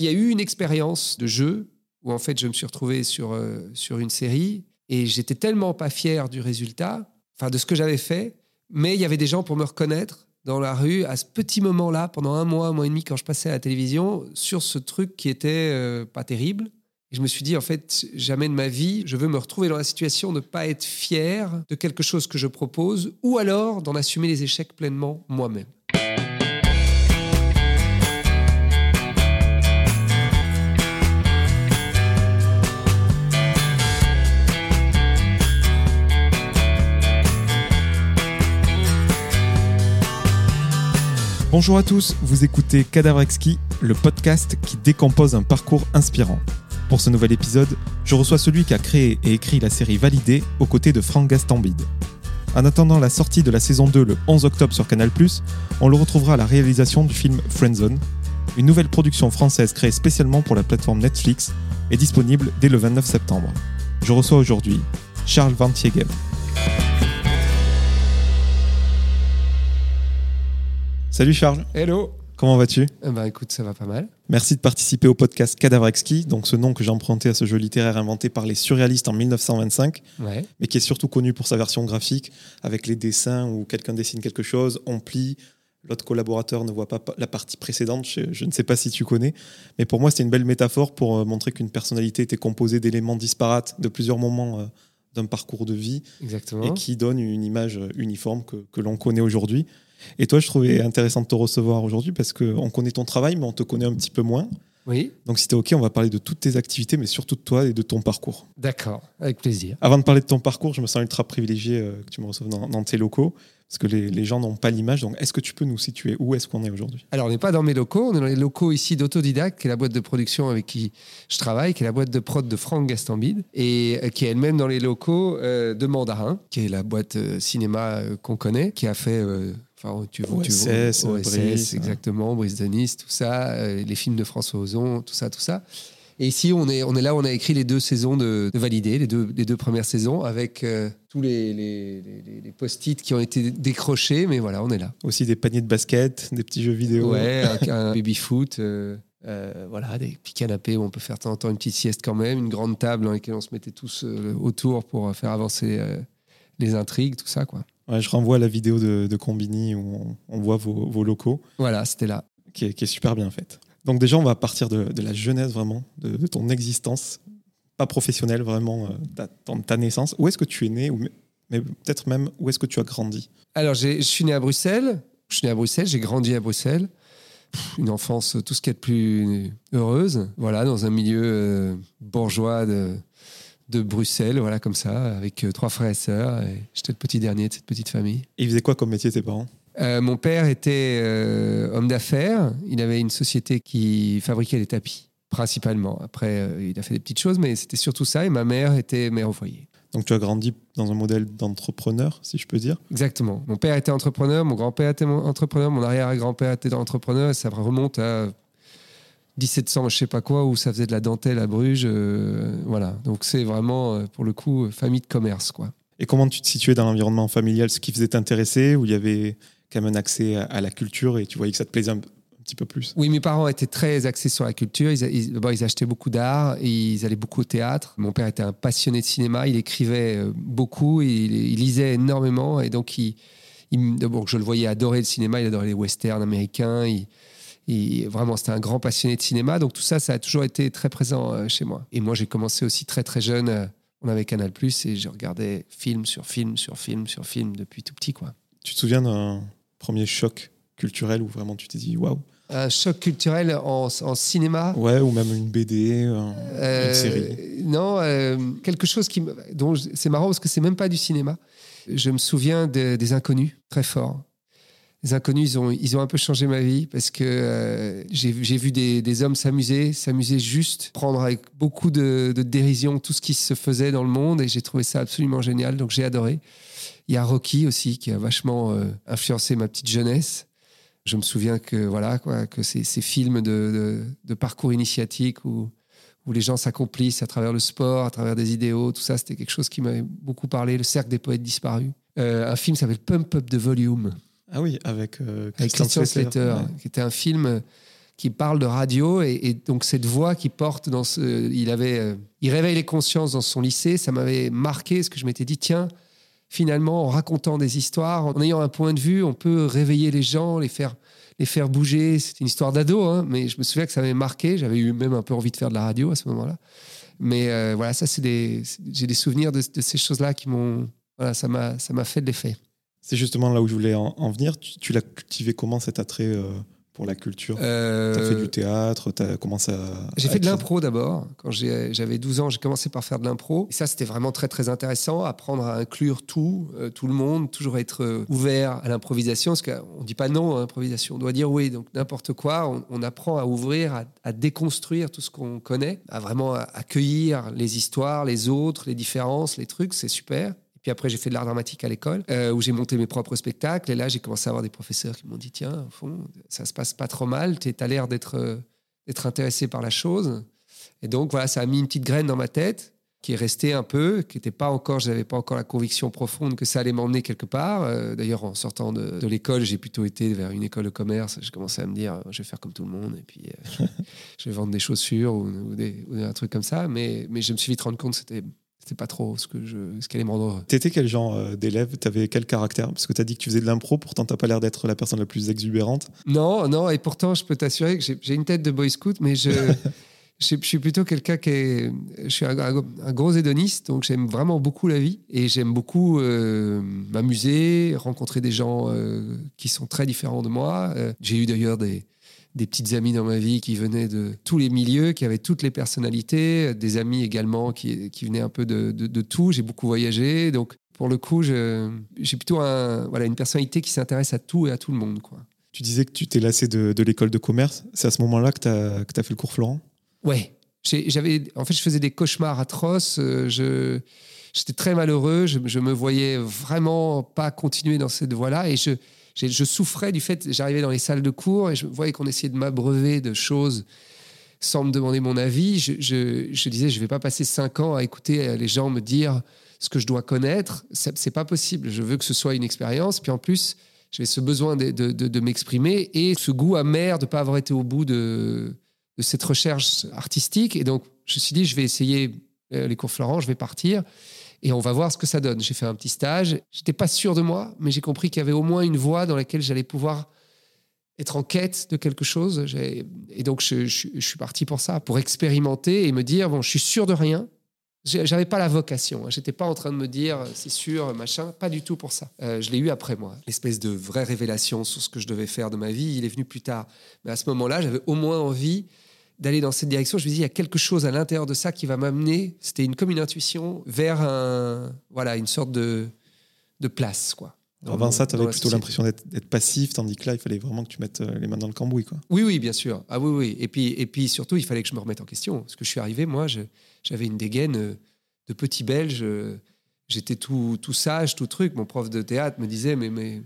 Il y a eu une expérience de jeu où en fait je me suis retrouvé sur, euh, sur une série et j'étais tellement pas fier du résultat, enfin de ce que j'avais fait, mais il y avait des gens pour me reconnaître dans la rue à ce petit moment-là, pendant un mois, un mois et demi, quand je passais à la télévision, sur ce truc qui était euh, pas terrible. Et je me suis dit, en fait, jamais de ma vie, je veux me retrouver dans la situation de ne pas être fier de quelque chose que je propose, ou alors d'en assumer les échecs pleinement moi-même. Bonjour à tous, vous écoutez Cadavre Exquis, le podcast qui décompose un parcours inspirant. Pour ce nouvel épisode, je reçois celui qui a créé et écrit la série Validée aux côtés de Franck Gastambide. En attendant la sortie de la saison 2 le 11 octobre sur Canal+, on le retrouvera à la réalisation du film Friendzone, une nouvelle production française créée spécialement pour la plateforme Netflix et disponible dès le 29 septembre. Je reçois aujourd'hui Charles Van Tiegem. Salut Charles, Hello comment vas-tu? Eh ben écoute, ça va pas mal. Merci de participer au podcast Cadavre Exquis, donc ce nom que j'ai emprunté à ce jeu littéraire inventé par les surréalistes en 1925, Ouais. mais qui est surtout connu pour sa version graphique, avec les dessins où quelqu'un dessine quelque chose, on plie, l'autre collaborateur ne voit pas pa- la partie précédente, je, je ne sais pas si tu connais, mais pour moi c'était une belle métaphore pour euh, montrer qu'une personnalité était composée d'éléments disparates de plusieurs moments euh, d'un parcours de vie, Exactement. et qui donne une image euh, uniforme que, que l'on connaît aujourd'hui. Et toi, je trouvais intéressant de te recevoir aujourd'hui parce qu'on connaît ton travail, mais on te connaît un petit peu moins. Oui, Donc, si t'es OK, on va parler de toutes tes activités, mais surtout de toi et de ton parcours. d'accord, avec plaisir. Avant de parler de ton parcours, je me sens ultra privilégié euh, que tu me reçoives dans, dans tes locaux parce que les, les gens n'ont pas l'image. Donc, est-ce que tu peux nous situer Où est-ce qu'on est aujourd'hui? Alors, on n'est pas dans mes locaux, on est dans les locaux ici d'Autodidacte, qui est la boîte de production avec qui je travaille, qui est la boîte de prod de Franck Gastambide, et euh, qui est elle-même dans les locaux euh, de Mandarin, qui est la boîte euh, cinéma euh, qu'on connaît, qui a fait. Enfin, tu vois, tu vois, OSS, OSS, Brice, exactement, Brice de Nice, tout ça, euh, les films de François Ozon, tout ça, tout ça. Et ici, on est, on est là, on a écrit les deux saisons de, de Validé, les deux, les deux premières saisons, avec euh, tous les, les, les- les post-it qui ont été décrochés, mais voilà, on est là. Aussi des paniers de basket, des petits jeux vidéo. Ouais, un, un baby-foot, euh, euh, voilà, des petits canapés où on peut faire de temps en temps une petite sieste quand même, une grande table dans laquelle on se mettait tous autour pour faire avancer les intrigues, tout ça, quoi. Ouais, je renvoie à la vidéo de, de Combini où on, on voit vos, vos locaux, Voilà, c'était là. qui est, qui est super bien faite. Donc, déjà, on va partir de, de la jeunesse vraiment, de, de ton existence, pas professionnelle vraiment, euh, ta, ta naissance. Où est-ce que tu es né ou, Mais peut-être même où est-ce que tu as grandi? Alors, je suis né à Bruxelles. Je suis né à Bruxelles, j'ai grandi à Bruxelles. Pff, Une enfance, tout ce qu'il y a de plus heureuse. Voilà, dans un milieu euh, bourgeois de, de Bruxelles, voilà, comme ça, avec euh, trois frères et sœurs. Et J'étais le petit dernier de cette petite famille. Et ils faisaient quoi comme métier tes parents? Euh, mon père était euh, homme d'affaires. Il avait une société qui fabriquait des tapis, principalement. Après, il a fait des petites choses, mais c'était surtout ça. Et ma mère était mère au foyer. Donc tu as grandi dans un modèle d'entrepreneur, si je peux dire? Exactement. Mon père était entrepreneur, mon grand-père était entrepreneur, mon arrière-grand-père était entrepreneur. Et ça remonte à 1700, je sais pas quoi, où ça faisait de la dentelle à Bruges. euh, voilà. Donc c'est vraiment, euh, pour le coup, euh, famille de commerce, quoi. Et comment tu te situais dans l'environnement familial, ce qui faisait t'intéresser, où il y avait quand même un accès à, la culture et tu voyais que ça te plaisait un, petit peu plus? Oui, mes parents étaient très axés sur la culture. Ils, ils- achetaient beaucoup d'art et ils allaient beaucoup au théâtre. Mon père était un passionné de cinéma. Il écrivait beaucoup, il, il lisait énormément. Et donc, il, je le voyais adorer le cinéma. Il adorait les westerns américains. Il, il- vraiment, c'était un grand passionné de cinéma. Donc, tout ça, ça a toujours été très présent euh, chez moi. Et moi, j'ai commencé aussi très, très jeune. euh, on avait Canal Plus et je regardais film sur film sur film sur film depuis tout petit, quoi. Tu te souviens d'un premier choc culturel où vraiment tu t'es dit waouh? Un choc culturel en, en cinéma? Ouais, ou même une BD, un- Euh, une série. Non, euh, quelque chose qui, dont c'est marrant parce que c'est même pas du cinéma. Je me souviens de- des inconnus très fort. Les inconnus, ils ont, ils ont un peu changé ma vie parce que euh, j'ai vu des, des hommes s'amuser, s'amuser juste, prendre avec beaucoup de, de dérision tout ce qui se faisait dans le monde et j'ai trouvé ça absolument génial. Donc j'ai adoré. Il y a Rocky aussi qui a vachement euh, influencé ma petite jeunesse. Je me souviens que voilà que ces, ces films de, de- parcours initiatique où où les gens s'accomplissent à travers le sport, à travers des idéaux, tout ça, c'était quelque chose qui m'avait beaucoup parlé. Le cercle des poètes disparus. Euh, un film s'appelle Pump Up the Volume Ah oui, avec, euh, avec Christian Slater. Ouais. qui était un film qui parle de radio et, donc cette voix qui porte dans ce, il avait, euh, il réveille les consciences dans son lycée. Ça m'avait marqué parce que je m'étais dit tiens, finalement en racontant des histoires, en ayant un point de vue, on peut réveiller les gens, les faire les faire bouger. C'est une histoire d'ado, hein, mais je me souviens que ça m'avait marqué. J'avais eu même un peu envie de faire de la radio à ce moment-là. Mais euh, voilà, ça, c'est des, j'ai des souvenirs de, ces choses-là qui m'ont, voilà, ça m'a, ça m'a fait de l'effet. C'est justement là où je voulais en, venir. Tu, l'as cultivé comment cet attrait euh, pour la culture? Euh... Tu as fait du théâtre, tu as commencé à. J'ai fait de l'impro d'abord. Quand j'avais 12 ans, j'ai commencé par faire de l'impro. Et ça, c'était vraiment très, très intéressant. Apprendre à inclure tout, euh, tout le monde, toujours être euh, ouvert à l'improvisation. Parce qu'on ne dit pas non à l'improvisation, on doit dire oui. Donc, n'importe quoi, on, apprend à ouvrir, à, déconstruire tout ce qu'on connaît, à vraiment accueillir les histoires, les autres, les différences, les trucs. C'est super. Puis après, j'ai fait de l'art dramatique à l'école, euh, où j'ai monté mes propres spectacles. Et là, j'ai commencé à avoir des professeurs qui m'ont dit Tiens, au fond, ça se passe pas trop mal, tu as l'air d'être euh, intéressé par la chose. Et donc, voilà, ça a mis une petite graine dans ma tête qui est restée un peu, qui n'était pas encore, j'avais pas encore la conviction profonde que ça allait m'emmener quelque part. Euh, d'ailleurs, en sortant de, l'école, j'ai plutôt été vers une école de commerce. J'ai commencé à me dire, je vais faire comme tout le monde, et puis je, vais vendre des chaussures ou, des, ou, un truc comme ça. Mais, mais je me suis vite rendu compte que c'était c'était pas trop ce que je ce qui allait me rendre T'étais quel genre euh, d'élève? T'avais quel caractère? Parce que t'as dit que tu faisais de l'impro, pourtant t'as pas l'air d'être la personne la plus exubérante. Non, non, et pourtant je peux t'assurer que j'ai une tête de boy scout, mais je je, suis plutôt quelqu'un qui est. Je suis un, gros hédoniste, donc j'aime vraiment beaucoup la vie et j'aime beaucoup euh, m'amuser, rencontrer des gens euh, qui sont très différents de moi. j'ai eu d'ailleurs des des petites amies dans ma vie qui venaient de tous les milieux, qui avaient toutes les personnalités, des amis également qui, qui venaient un peu de, de, tout. J'ai beaucoup voyagé, donc pour le coup, j'ai plutôt un, voilà, une personnalité qui s'intéresse à tout et à tout le monde. Quoi. Tu disais que tu t'es lassé de, de l'école de commerce. C'est à ce moment-là que tu as, as, fait le cours Florent? Ouais. J'avais, en fait, je faisais des cauchemars atroces. Euh, je, j'étais très malheureux. Je, je me voyais vraiment pas continuer dans cette voie-là. Et je, je souffrais du fait, j'arrivais dans les salles de cours et je voyais qu'on essayait de m'abreuver de choses sans me demander mon avis. Je, disais, je ne vais pas passer cinq ans à écouter euh, les gens me dire ce que je dois connaître. C'est pas possible. Je veux que ce soit une expérience. Puis en plus, j'avais ce besoin de, de, m'exprimer et ce goût amer de ne pas avoir été au bout de, de cette recherche artistique. Et donc, je me suis dit, je vais essayer euh, les cours Florent, je vais partir et on va voir ce que ça donne. J'ai fait un petit stage. J'étais pas sûr de moi, mais j'ai compris qu'il y avait au moins une voie dans laquelle j'allais pouvoir être en quête de quelque chose. Et donc, je, suis parti pour ça, pour expérimenter et me dire bon, je suis sûr de rien. J'avais pas la vocation. Hein. J'étais pas en train de me dire c'est sûr, machin. Pas du tout pour ça. Euh, je l'ai eu après moi. L'espèce de vraie révélation sur ce que je devais faire de ma vie, il est venu plus tard. Mais à ce moment-là, j'avais au moins envie d'aller dans cette direction. Je me dis, il y a quelque chose à l'intérieur de ça qui va m'amener, c'était une, comme une intuition, vers un, voilà, une sorte de, de place. Quoi. Avant ça, tu avais plutôt l'impression d'être passif, tandis que là, il fallait vraiment que tu mettes euh, les mains dans le cambouis. Quoi. Oui, oui, bien sûr. Ah oui, oui. Et puis, et puis surtout, il fallait que je me remette en question. Parce que je suis arrivé, moi, j'avais une dégaine euh, de petit belge. Euh, j'étais tout, tout sage, tout truc. Mon prof de théâtre me disait, mais, mais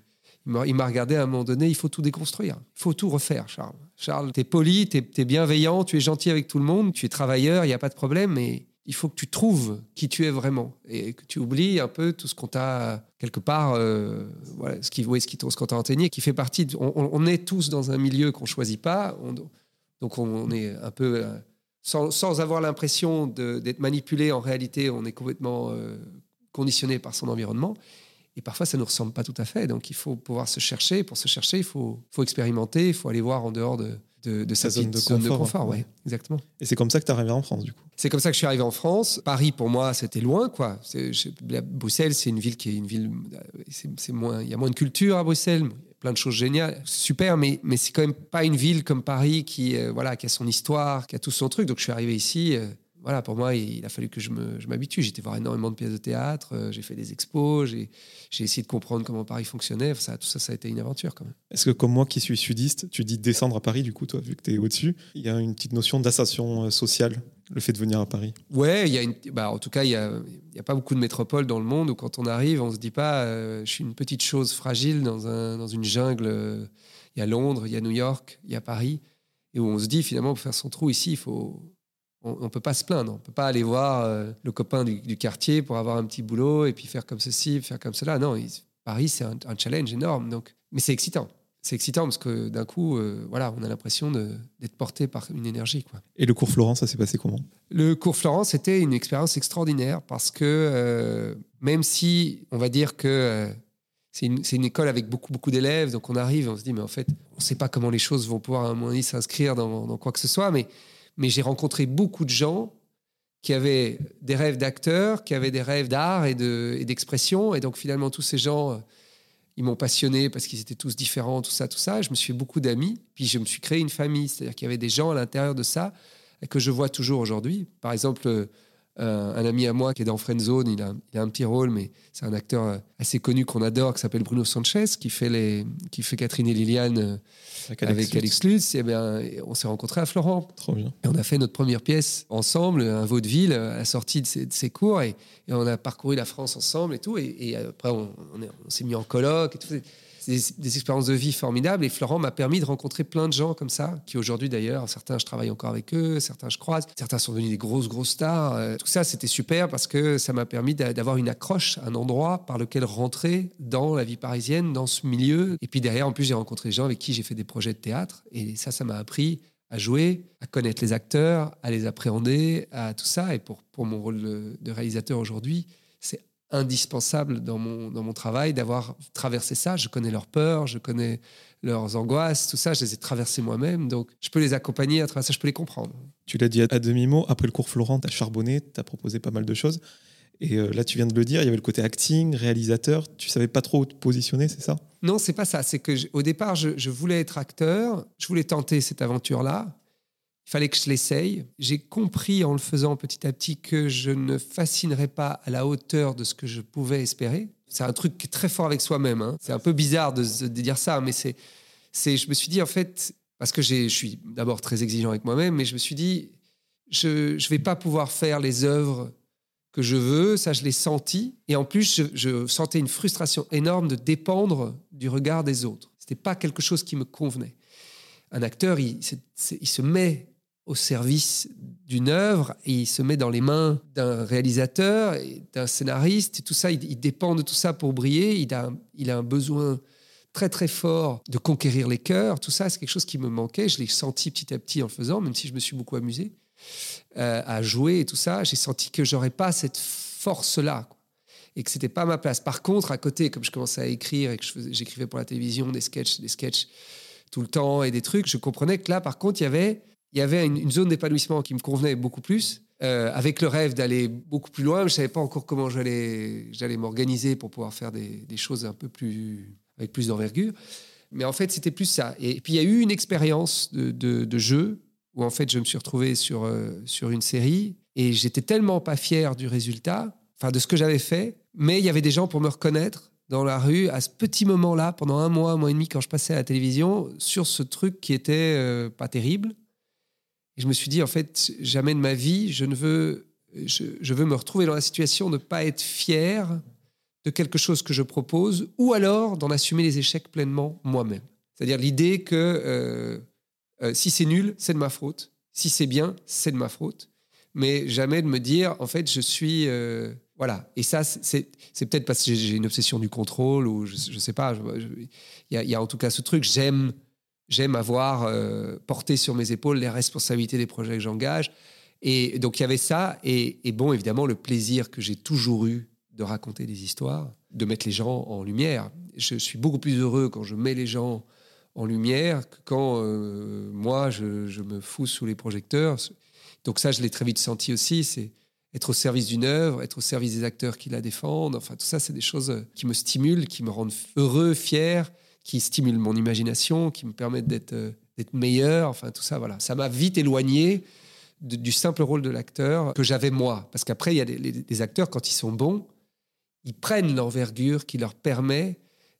il m'a regardé à un moment donné, il faut tout déconstruire. Il faut tout refaire, Charles. Charles, tu es poli, tu es, bienveillant, tu es gentil avec tout le monde, tu es travailleur, il n'y a pas de problème, mais il faut que tu trouves qui tu es vraiment et que tu oublies un peu tout ce qu'on t'a quelque part, euh, ce qui, ce qui, ce qu'on t'a enseigné, qui fait partie. on, est tous dans un milieu qu'on choisit pas, donc on, est un peu euh, sans, avoir l'impression d'être manipulé. En réalité, on est complètement euh, conditionné par son environnement. Et parfois, ça ne nous ressemble pas tout à fait. Donc, il faut pouvoir se chercher. Pour se chercher, il faut, faut expérimenter, il faut aller voir en dehors de, de, sa zone de confort. ouais, exactement. Et c'est comme ça que tu es arrivé en France, du coup C'est comme ça que je suis arrivé en France. Paris, pour moi, c'était loin, quoi. Bruxelles, c'est une ville qui est une ville. C'est moins, il y a moins de culture à Bruxelles. Plein de choses géniales, super, mais, mais c'est quand même pas une ville comme Paris qui, euh, voilà, qui a son histoire, qui a tout son truc. Donc je suis arrivé ici. Euh, voilà, pour moi, il a fallu que je m'habitue. J'étais voir énormément de pièces de théâtre, euh, j'ai fait des expos, j'ai essayé de comprendre comment Paris fonctionnait. Ça, tout ça, ça a été une aventure quand même. Est-ce que, comme moi qui suis sudiste, tu dis descendre à Paris, du coup, toi, vu que tu es au-dessus, il y a une petite notion d'ascension euh, sociale, le fait de venir à Paris? Ouais, il y a une, bah, en tout cas, il n'y a, a, pas beaucoup de métropoles dans le monde où quand on arrive, on ne se dit pas euh, je suis une petite chose fragile dans, un, dans une jungle. Il y a Londres, il y a New York, il y a Paris, et où on se dit finalement, pour faire son trou ici, il faut on ne peut pas se plaindre. On ne peut pas aller voir euh, le copain du, quartier pour avoir un petit boulot et puis faire comme ceci, faire comme cela. Non, Paris, c'est un, challenge énorme. Donc, mais c'est excitant. c'est excitant parce que d'un coup, euh, voilà, on a l'impression d'être porté par une énergie. Quoi. Et le cours Florent, ça s'est passé comment? Le cours Florent, c'était une expérience extraordinaire parce que euh, même si on va dire que c'est une, une, école avec beaucoup, beaucoup d'élèves, donc on arrive, on se dit, mais en fait, on ne sait pas comment les choses vont pouvoir à un moment donné s'inscrire dans, dans, quoi que ce soit, mais, mais j'ai rencontré beaucoup de gens qui avaient des rêves d'acteurs, qui avaient des rêves d'art et d'expression, et, et donc finalement tous ces gens ils m'ont passionné parce qu'ils étaient tous différents, tout ça, tout ça. Je me suis fait beaucoup d'amis, puis je me suis créé une famille. C'est-à-dire qu'il y avait des gens à l'intérieur de ça que je vois toujours aujourd'hui. Par exemple, euh, un ami à moi qui est dans Friendzone, il a, il a un petit rôle, mais c'est un acteur euh, assez connu qu'on adore, qui s'appelle Bruno Sanchez, qui fait, les, qui fait Catherine et Liliane euh, avec, Alex, Lutz. Et bien, on s'est rencontrés à Florent. Trop bien. Et on a fait notre première pièce ensemble, un vaudeville, à la sortie de ses, cours. Et, et, on a parcouru la France ensemble et tout. Et, et après, on, on s'est mis en colloque et tout des, expériences de vie formidables. Et Florent m'a permis de rencontrer plein de gens comme ça, qui aujourd'hui d'ailleurs, certains je travaille encore avec eux, certains je croise, certains sont devenus des grosses, grosses stars. Euh, tout ça, c'était super parce que ça m'a permis d'avoir une accroche, un endroit par lequel rentrer dans la vie parisienne, dans ce milieu. Et puis derrière, en plus, j'ai rencontré des gens avec qui j'ai fait des projets de théâtre. Et ça, ça m'a appris à jouer, à connaître les acteurs, à les appréhender, à tout ça. Et pour, pour mon rôle de réalisateur aujourd'hui, c'est indispensable dans mon, dans mon travail d'avoir traversé ça. Je connais leurs peurs, je connais leurs angoisses, tout ça, je les ai traversées moi-même. Donc, je peux les accompagner à travers ça, je peux les comprendre. Tu l'as dit à demi-mot, après le cours Florent, tu as charbonné, tu as proposé pas mal de choses. Et euh, là, tu viens de le dire, il y avait le côté acting, réalisateur. Tu savais pas trop où te positionner, c'est ça? Non, c'est pas ça. C'est que au départ, je, je, voulais être acteur. Je voulais tenter cette aventure-là. Il fallait que je l'essaye. J'ai compris en le faisant petit à petit que je ne fascinerais pas à la hauteur de ce que je pouvais espérer. C'est un truc très fort avec soi-même. Hein. C'est un peu bizarre de, dire ça, mais c'est, c'est, je me suis dit en fait, parce que je suis d'abord très exigeant avec moi-même, mais je me suis dit, je ne vais pas pouvoir faire les œuvres que je veux, ça je l'ai senti. Et en plus, je, sentais une frustration énorme de dépendre du regard des autres. Ce n'était pas quelque chose qui me convenait. Un acteur, il se met au service d'une œuvre et il se met dans les mains d'un réalisateur, d'un scénariste, et tout ça, il, dépend de tout ça pour briller. Il a, il a un besoin très très fort de conquérir les cœurs. Tout ça, c'est quelque chose qui me manquait. Je l'ai senti petit à petit en faisant, même si je me suis beaucoup amusé euh, à jouer et tout ça. J'ai senti que j'aurais pas cette force-là et que c'était pas ma place. Par contre, à côté, comme je commençais à écrire et que j'écrivais pour la télévision des sketchs, des sketchs tout le temps et des trucs, je comprenais que là, par contre, il y avait il y avait une, zone d'épanouissement qui me convenait beaucoup plus, euh, avec le rêve d'aller beaucoup plus loin. Je ne savais pas encore comment j'allais, m'organiser pour pouvoir faire des, choses un peu plus, avec plus d'envergure. Mais en fait, c'était plus ça. Et, puis, il y a eu une expérience de, de, jeu où, en fait, je me suis retrouvé sur, euh, sur une série et j'étais tellement pas fier du résultat, enfin, de ce que j'avais fait, mais il y avait des gens pour me reconnaître dans la rue à ce petit moment-là, pendant un mois, un mois et demi, quand je passais à la télévision, sur ce truc qui était euh, pas terrible et je me suis dit, en fait, jamais de ma vie, je ne veux, je, veux me retrouver dans la situation de ne pas être fier de quelque chose que je propose, ou alors d'en assumer les échecs pleinement moi-même. C'est-à-dire l'idée que euh, euh, si c'est nul, c'est de ma faute. Si c'est bien, c'est de ma faute. Mais jamais de me dire, en fait, je suis... Euh, voilà. Et ça, c'est peut-être parce que j'ai une obsession du contrôle, ou je ne sais pas. Il y, y, a en tout cas ce truc, j'aime J'aime avoir euh, porté sur mes épaules les responsabilités des projets que j'engage. Et donc il y avait ça, et, bon, évidemment, le plaisir que j'ai toujours eu de raconter des histoires, de mettre les gens en lumière. Je suis beaucoup plus heureux quand je mets les gens en lumière que quand euh, moi, je, je, me fous sous les projecteurs. Donc ça, je l'ai très vite senti aussi, c'est être au service d'une œuvre, être au service des acteurs qui la défendent. Enfin, tout ça, c'est des choses qui me stimulent, qui me rendent heureux, fier, qui stimule mon imagination, qui me permettent d'être euh, d'être meilleur. Enfin, tout ça, voilà. Ça m'a vite éloigné du simple rôle de l'acteur que j'avais moi. Parce qu'après, il y a des, acteurs, quand ils sont bons, ils prennent l'envergure qui leur permet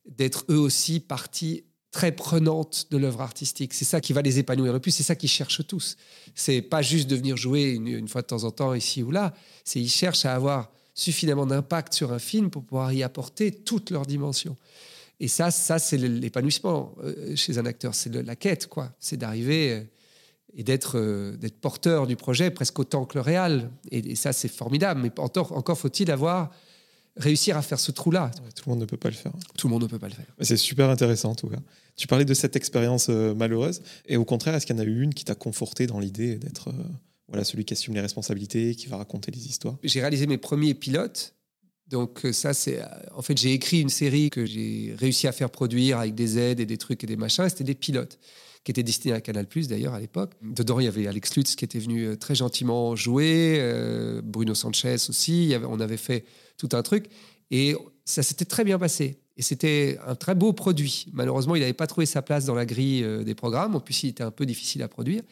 d'être eux aussi partie très prenante de l'œuvre artistique. C'est ça qui va les épanouir le plus, c'est ça qu'ils cherchent tous. C'est pas juste de venir jouer une, une, fois de temps en temps ici ou là, c'est ils cherchent à avoir suffisamment d'impact sur un film pour pouvoir y apporter toutes leurs dimensions. Et ça, ça c'est l'épanouissement euh, chez un acteur, c'est la quête, quoi. C'est d'arriver euh, et d'être euh, d'être porteur du projet presque autant que le réal. Et, ça, c'est formidable. Mais encore, encore faut-il avoir réussir à faire ce trou-là. tout le monde ne peut pas le faire. Tout le monde ne peut pas le faire. C'est super intéressant en tout cas. Tu parlais de cette expérience euh, malheureuse, et au contraire, est-ce qu'il y en a eu une qui t'a conforté dans l'idée d'être euh, voilà, celui qui assume les responsabilités, qui va raconter les histoires? J'ai réalisé mes premiers pilotes. Donc euh, ça, c'est... En fait, j'ai écrit une série que j'ai réussi à faire produire avec des aides et des trucs et des machins. C'était des pilotes qui étaient destinés à Canal+, d'ailleurs, à l'époque. Dedans, il y avait Alex Lutz qui était venu très gentiment jouer, Bruno Sanchez aussi. on avait fait tout un truc. Et ça s'était très bien passé. Et c'était un très beau produit. Malheureusement, il n'avait pas trouvé sa place dans la grille euh, des programmes. En plus, il était un peu difficile à produire.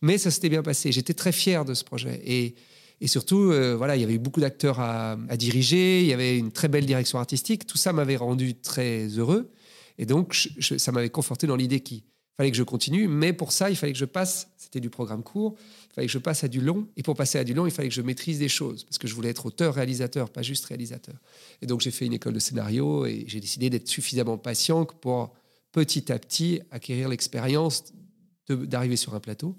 Mais ça s'était bien passé. J'étais très fier de ce projet. Et, et surtout, euh, voilà, il y avait eu beaucoup d'acteurs à, diriger. Il y avait une très belle direction artistique. Tout ça m'avait rendu très heureux. Et donc, ça m'avait conforté dans l'idée qu'il fallait que je continue. Mais pour ça, il fallait que je passe. C'était du programme court il fallait que je passe à du long. Et pour passer à du long, il fallait que je maîtrise des choses, parce que je voulais être auteur-réalisateur, pas juste réalisateur. Et donc j'ai fait une école de scénario et j'ai décidé d'être suffisamment patient pour petit à petit acquérir l'expérience d'arriver sur un plateau.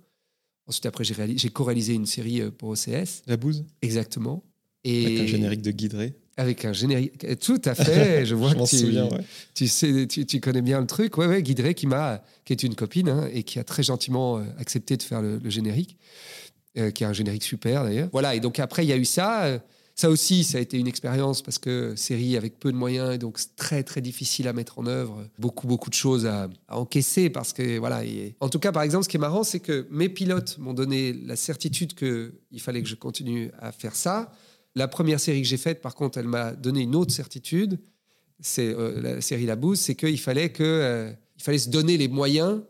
Ensuite, après, j'ai co-réalisé une série euh, pour OCS. La bouse? Exactement. Et Avec un générique de Guidré avec un générique. Tout à fait. Je vois que tu, souviens, tu, sais, tu, connais bien le truc. Ouais, ouais, Guidré, qui, m'a, qui est une copine hein, et qui a très gentiment euh, accepté de faire le, générique, euh, qui est un générique super d'ailleurs. Voilà, et donc après, il y a eu ça. Ça aussi, ça a été une expérience parce que série avec peu de moyens et donc très très difficile à mettre en œuvre. Beaucoup beaucoup de choses à, encaisser parce que voilà. en tout cas, par exemple, ce qui est marrant, c'est que mes pilotes m'ont donné la certitude qu'il fallait que je continue à faire ça. La première série que j'ai faite, par contre, elle m'a donné une autre certitude. C'est euh, la série La Bouse, c'est qu'il fallait que euh, fallait se donner les moyens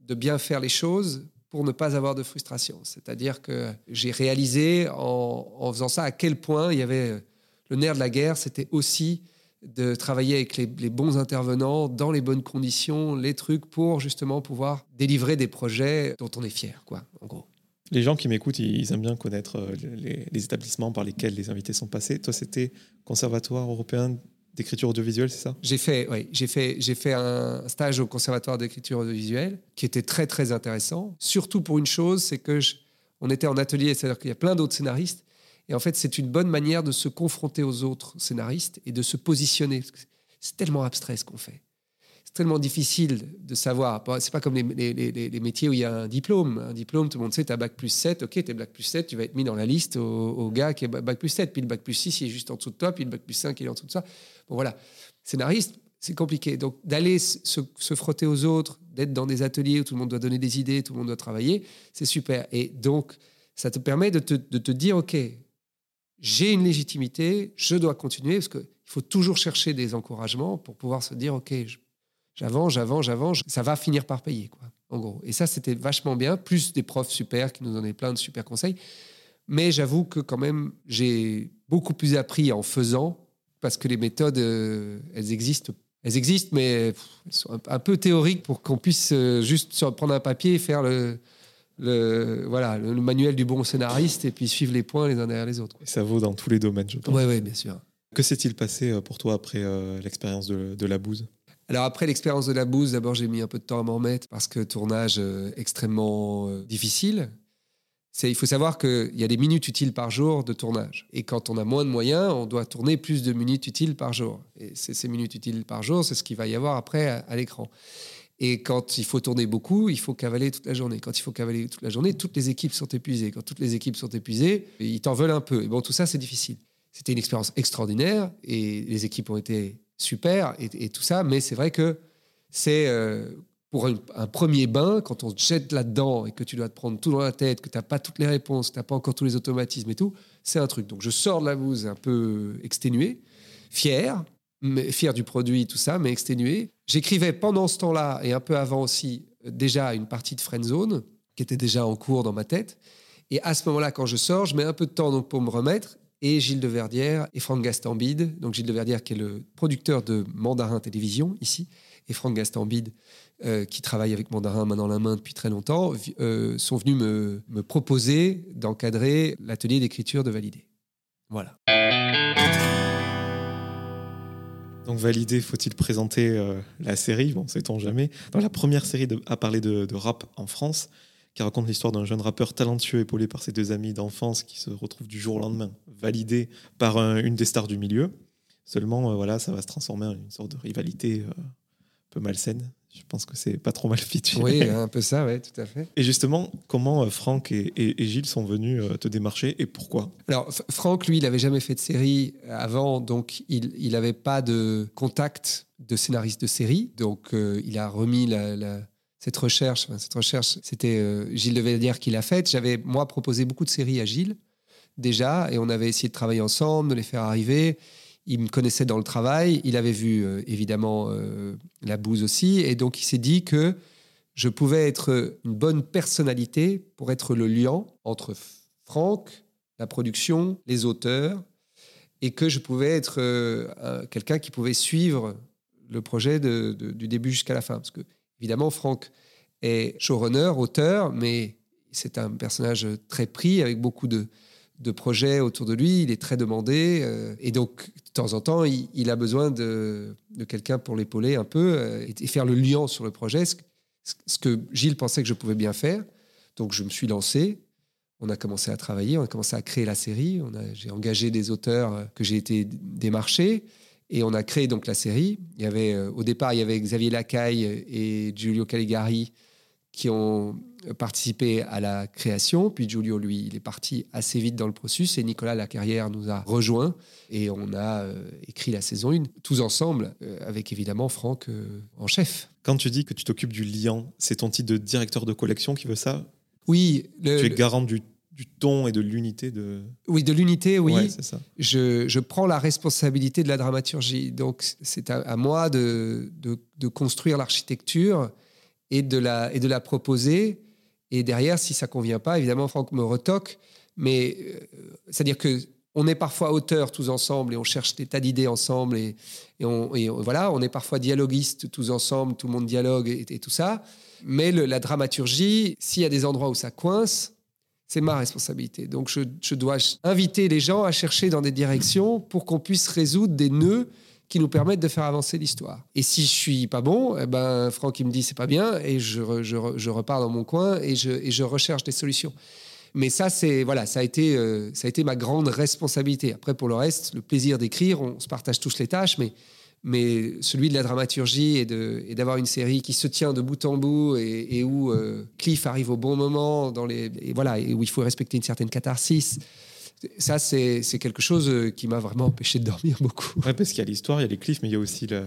de bien faire les choses pour ne pas avoir de frustration. C'est-à-dire que j'ai réalisé en, faisant ça à quel point il y avait le nerf de la guerre, c'était aussi de travailler avec les, les, bons intervenants dans les bonnes conditions, les trucs pour justement pouvoir délivrer des projets dont on est fier, quoi, en gros. Les gens qui m'écoutent, ils aiment bien connaître euh, les, établissements par lesquels les invités sont passés. Toi, c'était Conservatoire européen d'écriture audiovisuelle, c'est ça? J'ai fait, j'ai fait, j'ai fait un stage au Conservatoire d'écriture audiovisuelle qui était très très intéressant. Surtout pour une chose, c'est que on était en atelier, c'est-à-dire qu'il y a plein d'autres scénaristes, et en fait, c'est une bonne manière de se confronter aux autres scénaristes et de se positionner. C'est tellement abstrait ce qu'on fait tellement difficile de savoir. C'est pas comme les, métiers où il y a un diplôme. Un diplôme, tout le monde sait, tu as bac plus 7, ok, tu es bac plus 7, tu vas être mis dans la liste au, gars qui est bac plus 7, puis le bac plus 6, il est juste en dessous de toi, puis le bac plus 5, il est en dessous de ça. Bon, voilà. Scénariste, c'est compliqué. Donc, d'aller se, frotter aux autres, d'être dans des ateliers où tout le monde doit donner des idées, tout le monde doit travailler, c'est super. Et donc, ça te permet de te, de te dire, ok, j'ai une légitimité, je dois continuer, parce qu'il faut toujours chercher des encouragements pour pouvoir se dire, ok, je J'avance, j'avance, j'avance, ça va finir par payer, quoi, en gros. Et ça, c'était vachement bien, plus des profs super qui nous donnaient plein de super conseils. Mais j'avoue que quand même, j'ai beaucoup plus appris en faisant, parce que les méthodes, euh, elles existent. Elles existent, mais elles sont un, peu théoriques pour qu'on puisse euh, juste prendre un papier et faire le, le, voilà, le, manuel du bon scénariste et puis suivre les points les uns derrière les autres. Et ça vaut dans tous les domaines, je pense. Oui, oui, bien sûr. Que s'est-il passé euh, pour toi après l'expérience de, de, la bouse? Alors après l'expérience de la bouse, d'abord j'ai mis un peu de temps à m'en remettre parce que tournage euh, extrêmement euh, difficile. il faut savoir qu'il y a des minutes utiles par jour de tournage. Et quand on a moins de moyens, on doit tourner plus de minutes utiles par jour. Et ces minutes utiles par jour, c'est ce qu'il va y avoir après à, l'écran. Et quand il faut tourner beaucoup, il faut cavaler toute la journée. Quand il faut cavaler toute la journée, toutes les équipes sont épuisées. Quand toutes les équipes sont épuisées, ils t'en veulent un peu. Et bon, tout ça, c'est difficile. C'était une expérience extraordinaire et les équipes ont été super et, tout ça, mais c'est vrai que c'est euh, pour un, premier bain, quand on te jette là-dedans et que tu dois te prendre tout dans la tête, que tu n'as pas toutes les réponses, que tu n'as pas encore tous les automatismes et tout, c'est un truc. Donc je sors de la bouse un peu exténué, fier, mais fier du produit, tout ça, mais exténué. J'écrivais pendant ce temps-là et un peu avant aussi déjà une partie de Friendzone qui était déjà en cours dans ma tête. Et à ce moment-là, quand je sors, je mets un peu de temps donc, pour me remettre et Gilles de Verdière et Franck Gastambide. Donc Gilles de Verdière qui est le producteur de Mandarin Télévision ici, et Franck Gastambide euh, qui travaille avec Mandarin main dans la main depuis très longtemps, euh, sont venus me, proposer d'encadrer l'atelier d'écriture de Validé. Voilà. Donc Validé, faut-il présenter euh, la série? Bon, sait-on jamais. La première série à parler de rap en France, qui raconte l'histoire d'un jeune rappeur talentueux épaulé par ses deux amis d'enfance qui se retrouve du jour au lendemain validé par une des stars du milieu. Seulement, euh, voilà, ça va se transformer en une sorte de rivalité euh, un peu malsaine. Je pense que c'est pas trop mal fichu. Oui, un peu ça, oui, tout à fait. Et justement, comment euh, Franck et, et- et Gilles sont venus te démarcher et pourquoi? Alors, Franck, lui, il n'avait jamais fait de série avant, donc il n'avait pas de contact de scénariste de série. Donc, il a remis la- la- cette recherche. cette recherche, c'était euh, Gilles Devellière qui l'a faite. J'avais, moi, proposé beaucoup de séries à Gilles, déjà, et on avait essayé de travailler ensemble, de les faire arriver. Il me connaissait dans le travail. Il avait vu, euh, évidemment, euh, la bouse aussi. Et donc, il s'est dit que je pouvais être une bonne personnalité pour être le lien entre Franck, la production, les auteurs, et que je pouvais être un- quelqu'un qui pouvait suivre le projet de- de- du début jusqu'à la fin. Parce que, évidemment, Franck est showrunner, auteur, mais c'est un personnage très pris, avec beaucoup de, de projets autour de lui. Il est très demandé. euh, et donc, de temps en temps, il, a besoin de, de quelqu'un pour l'épauler un peu euh, et, faire le lien sur le projet, ce, ce que Gilles pensait que je pouvais bien faire. Donc, je me suis lancé. On a commencé à travailler, on a commencé à créer la série. J'ai engagé des auteurs euh, que j'ai été démarcher et on a créé donc la série. Il y avait, euh, au départ, il y avait Xavier Lacaille et Giulio Caligari qui ont participé à la création. Puis Giulio, lui, il est parti assez vite dans le processus et Nicolas Lacarrière nous a rejoints et on a euh, écrit la saison 1, tous ensemble, euh, avec évidemment Franck euh, en chef. Quand tu dis que tu t'occupes du liant, c'est ton titre de directeur de collection qui veut ça? Oui, le- Tu es garant du, du ton et de l'unité de. oui de l'unité, oui. Ouais, ça. je, je prends la responsabilité de la dramaturgie. Donc, c'est à, à moi de, de, de construire l'architecture et, de la- et de la proposer. Et derrière, si ça convient pas, évidemment, Franck me retoque. Mais euh, c'est-à-dire que on est parfois auteurs tous ensemble et on cherche des tas d'idées ensemble et, et on, et voilà, on est parfois dialoguistes tous ensemble, tout le monde dialogue et, et tout ça. Mais le- la dramaturgie, s'il y a des endroits où ça coince, c'est ma responsabilité. Donc je, dois inviter les gens à chercher dans des directions pour qu'on puisse résoudre des nœuds qui nous permettent de faire avancer l'histoire. Et si je suis pas bon, eh ben Franck il me dit c'est pas bien et je, re- je, re- je repars dans mon coin et je, et je recherche des solutions. Mais ça c'est voilà, ça a été euh, ça a été ma grande responsabilité. Après pour le reste, le plaisir d'écrire, on se partage tous les tâches, mais mais celui de la dramaturgie et de- et d'avoir une série qui se tient de bout en bout et, et où euh, Cliff arrive au bon moment dans les et voilà et où il faut respecter une certaine catharsis. Ça c'est c'est quelque chose euh, qui m'a vraiment empêché de dormir beaucoup. Ouais, parce qu'il y a l'histoire, il y a les cliffs, mais il y a aussi la,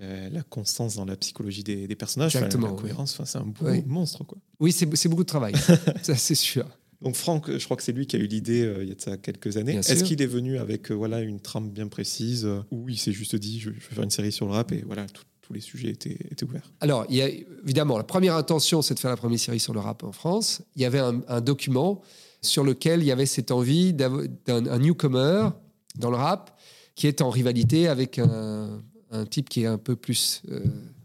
la, la constance dans la psychologie des, des personnages, enfin, Exactement, la oui. cohérence. Enfin, c'est un beau Oui. monstre, quoi. Oui, c'est c'est beaucoup de travail, ça c'est sûr. Donc Franck, je crois que c'est lui qui a eu l'idée euh, il y a de ça quelques années. Est-ce qu'il est venu avec euh, voilà une trame bien précise euh, ou il s'est juste dit je, je vais faire une série sur le rap et voilà tout- tous les sujets étaient, étaient ouverts? Alors, il y a, évidemment, la première intention, c'est de faire la première série sur le rap en France. Il y avait un, un document sur lequel il y avait cette envie d'un un newcomer dans le rap qui est en rivalité avec un, un type qui est un peu plus euh,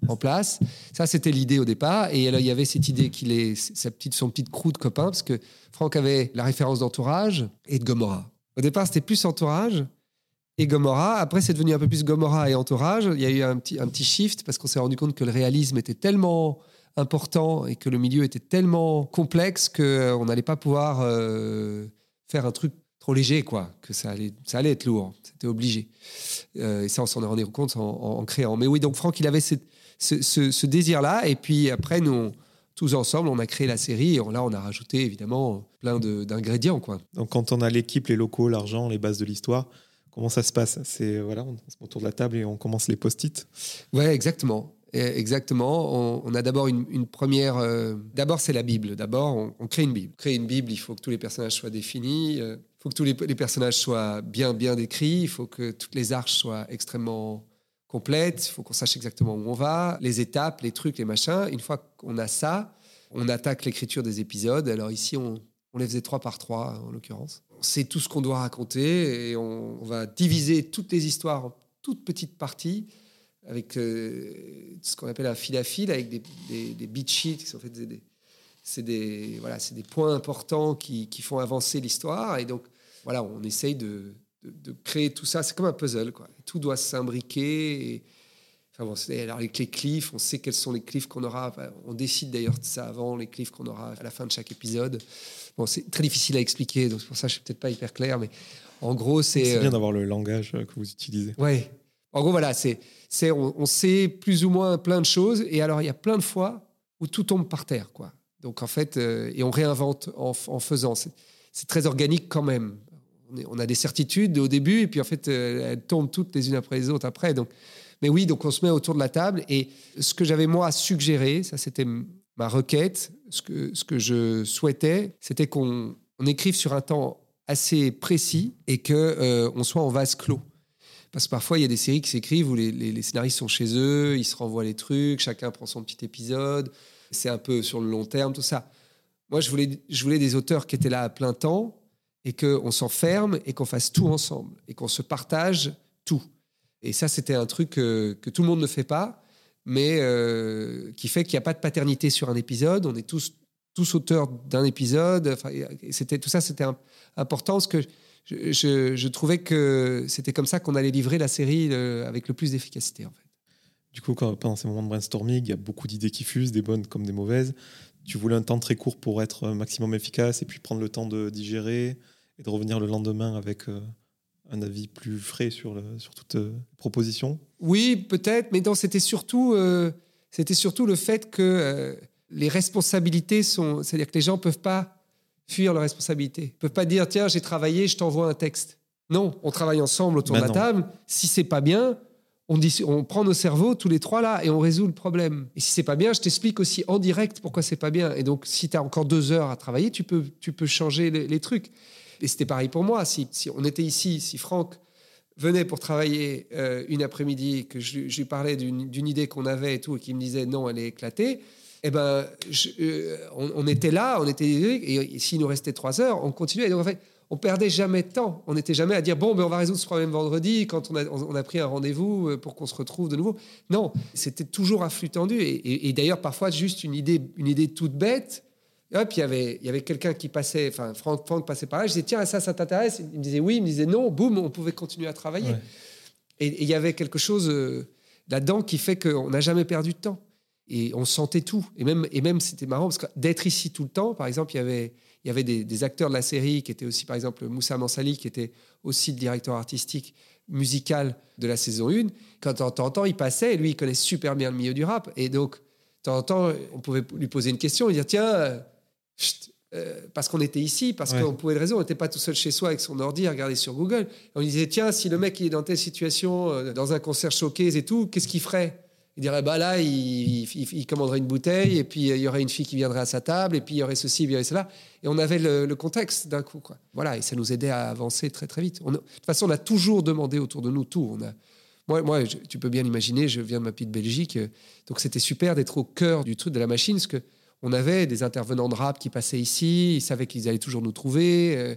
en place. Ça, c'était l'idée au départ. Et là, il y avait cette idée qu'il est sa petite, son petit crew de copains, parce que Franck avait la référence d'Entourage et de Gomorrah. Au départ, c'était plus Entourage et Gomorrah. Après, c'est devenu un peu plus Gomorrah et Entourage. Il y a eu un petit, un petit shift parce qu'on s'est rendu compte que le réalisme était tellement important et que le milieu était tellement complexe qu'on n'allait pas pouvoir euh, faire un truc trop léger, quoi. Que ça allait, ça allait être lourd. C'était obligé. Euh, et ça, on s'en est rendu compte en créant. Mais oui, donc Franck, il avait cette- ce, ce- ce désir-là. Et puis après, nous, on- tous ensemble, on a créé la série. Et on- là, on a rajouté évidemment plein d'ingrédients, quoi. Donc quand on a l'équipe, les locaux, l'argent, les bases de l'histoire, comment ça se passe? C'est voilà, on se met autour de la table et on commence les post-it. Ouais, exactement. Exactement. On, on a d'abord une, une première. euh, d'abord, c'est la Bible. D'abord, on, on crée une Bible. Créer une Bible, il faut que tous les personnages soient définis. euh, Il faut que tous les, les personnages soient bien, bien décrits. Il faut que toutes les arches soient extrêmement complètes. Il faut qu'on sache exactement où on va, les étapes, les trucs, les machins. Une fois qu'on a ça, on attaque l'écriture des épisodes. Alors ici, on, on les faisait trois par trois, en l'occurrence. On sait tout ce qu'on doit raconter et on, va diviser toutes les histoires en toutes petites parties avec euh, ce qu'on appelle un fil à fil, avec des, des, qui sont des, des- c'est des voilà, des points importants qui, qui font avancer l'histoire et donc voilà, on essaye de, de, de créer tout ça. C'est comme un puzzle quoi. Tout doit s'imbriquer. et- Enfin bon, alors avec les cliffs, on sait quels sont les cliffs qu'on aura. On décide d'ailleurs de ça avant, les cliffs qu'on aura à la fin de chaque épisode. Bon, c'est très difficile à expliquer, donc c'est pour ça que je suis peut-être pas hyper clair, mais en gros, c'est. C'est euh, bien d'avoir le langage que vous utilisez. Ouais. En gros, voilà, c'est, c'est, on, on sait plus ou moins plein de choses, et alors il y a plein de fois où tout tombe par terre, quoi. Donc en fait, euh, et on réinvente en, en faisant. C'est, c'est très organique quand même. On, a des certitudes au début, et puis en fait, euh, elles tombent toutes les unes après les autres après. Donc, mais oui, donc on se met autour de la table, et ce que j'avais moi suggéré, ça c'était ma requête, ce que, ce que je souhaitais, c'était qu'on on écrive sur un temps assez précis et que euh, on soit en vase clos. Parce que parfois, il y a des séries qui s'écrivent où les, les- les scénaristes sont chez eux, ils se renvoient les trucs, chacun prend son petit épisode, c'est un peu sur le long terme, tout ça. Moi, je voulais, je voulais des auteurs qui étaient là à plein temps et qu'on s'enferme et qu'on fasse tout ensemble et qu'on se partage tout. Et ça, c'était un truc euh, que tout le monde ne fait pas, mais euh, qui fait qu'il n'y a pas de paternité sur un épisode. On est tous, tous auteurs d'un épisode. Enfin, tout ça, c'était important parce que je, je- trouvais que c'était comme ça qu'on allait livrer la série euh, avec le plus d'efficacité. En fait. Du coup, pendant ces moments de brainstorming, il y a beaucoup d'idées qui fusent, des bonnes comme des mauvaises. Tu voulais un temps très court pour être un maximum efficace et puis prendre le temps de digérer et de revenir le lendemain avec euh, un avis plus frais sur, le- sur toute euh, proposition. Oui, peut-être, mais c'était surtout, euh, c'était surtout le fait que les responsabilités sont. C'est-à-dire que les gens peuvent pas fuir leurs responsabilités. Ils peuvent pas dire tiens, j'ai travaillé, je t'envoie un texte. Non, on travaille ensemble autour Ben de la non. table. Si c'est pas bien, on, dit, on prend nos cerveaux tous les trois là et on résout le problème. Et si c'est pas bien, je t'explique aussi en direct pourquoi c'est pas bien. Et donc, si tu as encore deux heures à travailler, tu peux, tu peux changer les, les trucs. Et c'était pareil pour moi. Si, on était ici, si Franck venait pour travailler euh, une après-midi, que je, lui parlais d'une idée qu'on avait et tout, et qu'il me disait non, elle est éclatée, eh ben, euh, on, était là, on était et s'il nous restait trois heures, on continuait. Et donc en fait, on perdait jamais de temps. On n'était jamais à dire bon, ben on va résoudre ce problème vendredi quand on a, pris un rendez-vous euh, pour qu'on se retrouve de nouveau. Non, c'était toujours un flux tendu. Et, et- et d'ailleurs, parfois, juste une idée, une idée toute bête. Et hop, il y avait, y avait quelqu'un qui passait, enfin, Franck, Franck passait par là. Je disais, tiens, ça, ça t'intéresse? Il me disait oui, il me disait non. Boum, on pouvait continuer à travailler. Ouais. Et il y avait quelque chose euh, là-dedans qui fait qu'on n'a jamais perdu de temps. Et on sentait tout. Et même, et même c'était marrant parce que d'être ici tout le temps, par exemple, il y avait, il y avait des, des acteurs de la série qui étaient aussi, par exemple, Moussa Mansali, qui était aussi le directeur artistique musical de la saison 1. Quand de temps en temps, il passait, et lui, il connaît super bien le milieu du rap. Et donc, de temps en temps, on pouvait lui poser une question et dire Tiens, euh, chut, euh, parce qu'on était ici, parce Ouais. qu'on pouvait de raison, on n'était pas tout seul chez soi avec son ordi à regarder sur Google. Et on disait Tiens, si le mec il est dans telle situation, euh, dans un concert showcase et tout, qu'est-ce qu'il ferait? Il dirait, bah là, il, il- il commanderait une bouteille, et puis euh, il y aurait une fille qui viendrait à sa table, et puis il y aurait ceci, il y aurait cela. Et on avait le, le contexte d'un coup. Quoi. Voilà, et ça nous aidait à avancer très, très vite. On de toute façon, on a toujours demandé autour de nous tout. On a, moi, moi je- tu peux bien l'imaginer, je viens de ma petite Belgique, euh, donc c'était super d'être au cœur du truc de la machine, parce que on avait des intervenants de rap qui passaient ici, ils savaient qu'ils allaient toujours nous trouver. euh,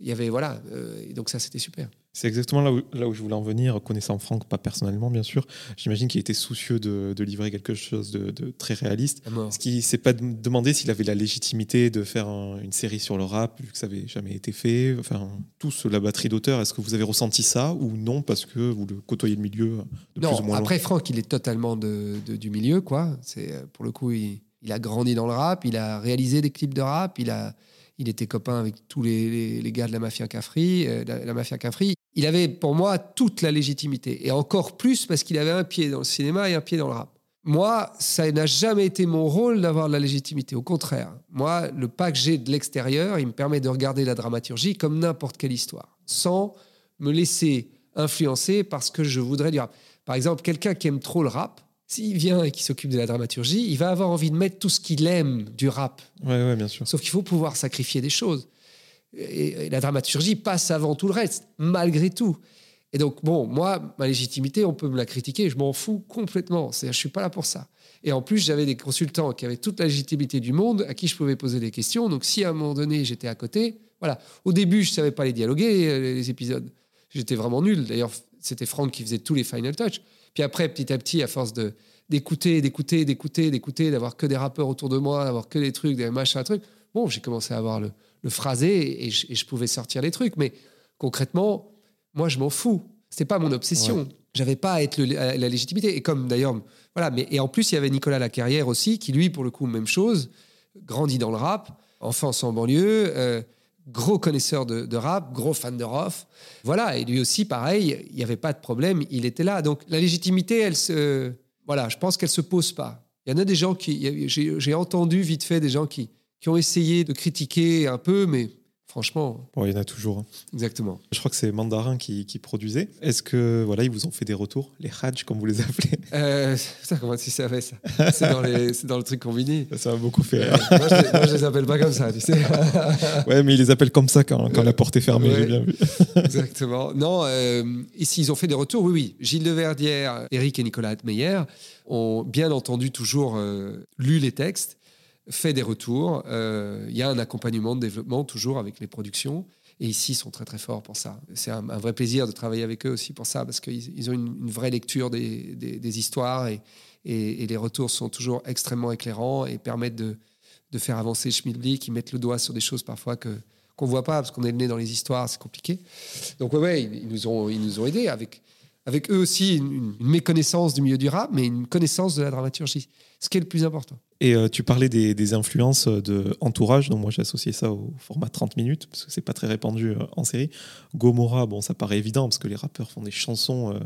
il y avait, voilà, euh, et donc ça, c'était super. C'est exactement là où, là où je voulais en venir, connaissant Franck, pas personnellement bien sûr. J'imagine qu'il était soucieux de, de livrer quelque chose de, de très réaliste. Est-ce qu'il s'est pas dem- demandé s'il avait la légitimité de faire un- une série sur le rap, vu que ça avait jamais été fait Enfin, tous la batterie d'auteurs, est-ce que vous avez ressenti ça ou non parce que vous le côtoyez le milieu de plus ou Non, moins après Franck, il est totalement de, du milieu, quoi. C'est euh, pour le coup, il, il a grandi dans le rap, il a réalisé des clips de rap, il a, il était copain avec tous les, les- gars de la mafia Cafri, euh, la, la mafia Cafri. Il avait pour moi toute la légitimité et encore plus parce qu'il avait un pied dans le cinéma et un pied dans le rap. Moi, ça n'a jamais été mon rôle d'avoir de la légitimité. Au contraire, moi, le pas que j'ai de l'extérieur, il me permet de regarder la dramaturgie comme n'importe quelle histoire, sans me laisser influencer par ce que je voudrais du rap. Par exemple, quelqu'un qui aime trop le rap, s'il vient et qui s'occupe de la dramaturgie, il va avoir envie de mettre tout ce qu'il aime du rap. Ouais, ouais, bien sûr. Sauf qu'il faut pouvoir sacrifier des choses. Et, et la dramaturgie passe avant tout le reste, malgré tout. Et donc, bon, moi, ma légitimité, on peut me la critiquer, je m'en fous complètement. C'est-à-dire, je suis pas là pour ça. Et en plus, j'avais des consultants qui avaient toute la légitimité du monde, à qui je pouvais poser des questions. Donc, si à un moment donné, j'étais à côté, voilà. Au début, je savais pas les dialoguer, euh, les épisodes. J'étais vraiment nul. D'ailleurs, c'était Franck qui faisait tous les final touch. Puis après, petit à petit, à force de d'écouter, d'écouter, d'écouter, d'écouter, d'avoir que des rappeurs autour de moi, d'avoir que des trucs, des machins, trucs. Bon, j'ai commencé à avoir le, le phrasé et je, et je pouvais sortir les trucs. Mais concrètement, moi, je m'en fous. C'était pas mon obsession. J'avais pas à être le- à la légitimité. Et comme d'ailleurs, voilà. Mais et en plus, il y avait Nicolas Lacarrière aussi, qui lui, pour le coup, même chose, grandi dans le rap, enfance en banlieue, euh, gros connaisseur de, rap, gros fan de Rof. Voilà. Et lui aussi, pareil, il n'y avait pas de problème, il était là. Donc la légitimité, elle se, voilà, je pense qu'elle se pose pas. Il y en a des gens qui, j'ai entendu vite fait des gens qui, qui ont essayé de critiquer un peu, mais franchement, Bon, il y en a toujours. hein. exactement. Je crois que c'est Mandarin qui, qui produisait. Est-ce que voilà, ils vous ont fait des retours, les Hadj comme vous les appelez? Euh, putain, comment tu savais ça? C'est dans, le truc combiné. Ça m'a beaucoup fait Euh, moi, je, les- moi, je les appelle pas comme ça, tu sais. Ouais, mais ils les appellent comme ça quand, quand la porte est fermée, Ouais. j'ai bien vu. Exactement. Non, euh, ici, ils ont fait des retours. Oui, oui. Gilles Deverdière, Eric et Nicolas Meyer ont bien entendu toujours euh, lu les textes, fait des retours. Euh, Il y a un accompagnement de développement toujours avec les productions. Et ici, ils sont très, très forts pour ça. C'est un, vrai plaisir de travailler avec eux aussi pour ça, parce qu'ils ils ont une, vraie lecture des, des- histoires et, et- les retours sont toujours extrêmement éclairants et permettent de, de faire avancer Schmidblick. Ils mettent le doigt sur des choses parfois que qu'on voit pas parce qu'on est le nez dans les histoires, c'est compliqué. Donc ouais, ils, ils nous ont, ils nous ont aidés avec, avec eux aussi une, une méconnaissance du milieu du rap, mais une connaissance de la dramaturgie, ce qui est le plus important. Et euh, tu parlais des, des influences de entourage, donc moi j'ai associé ça au format 30 minutes, parce que c'est pas très répandu euh, en série. Gomorrah, bon, ça paraît évident, parce que les rappeurs font des chansons euh,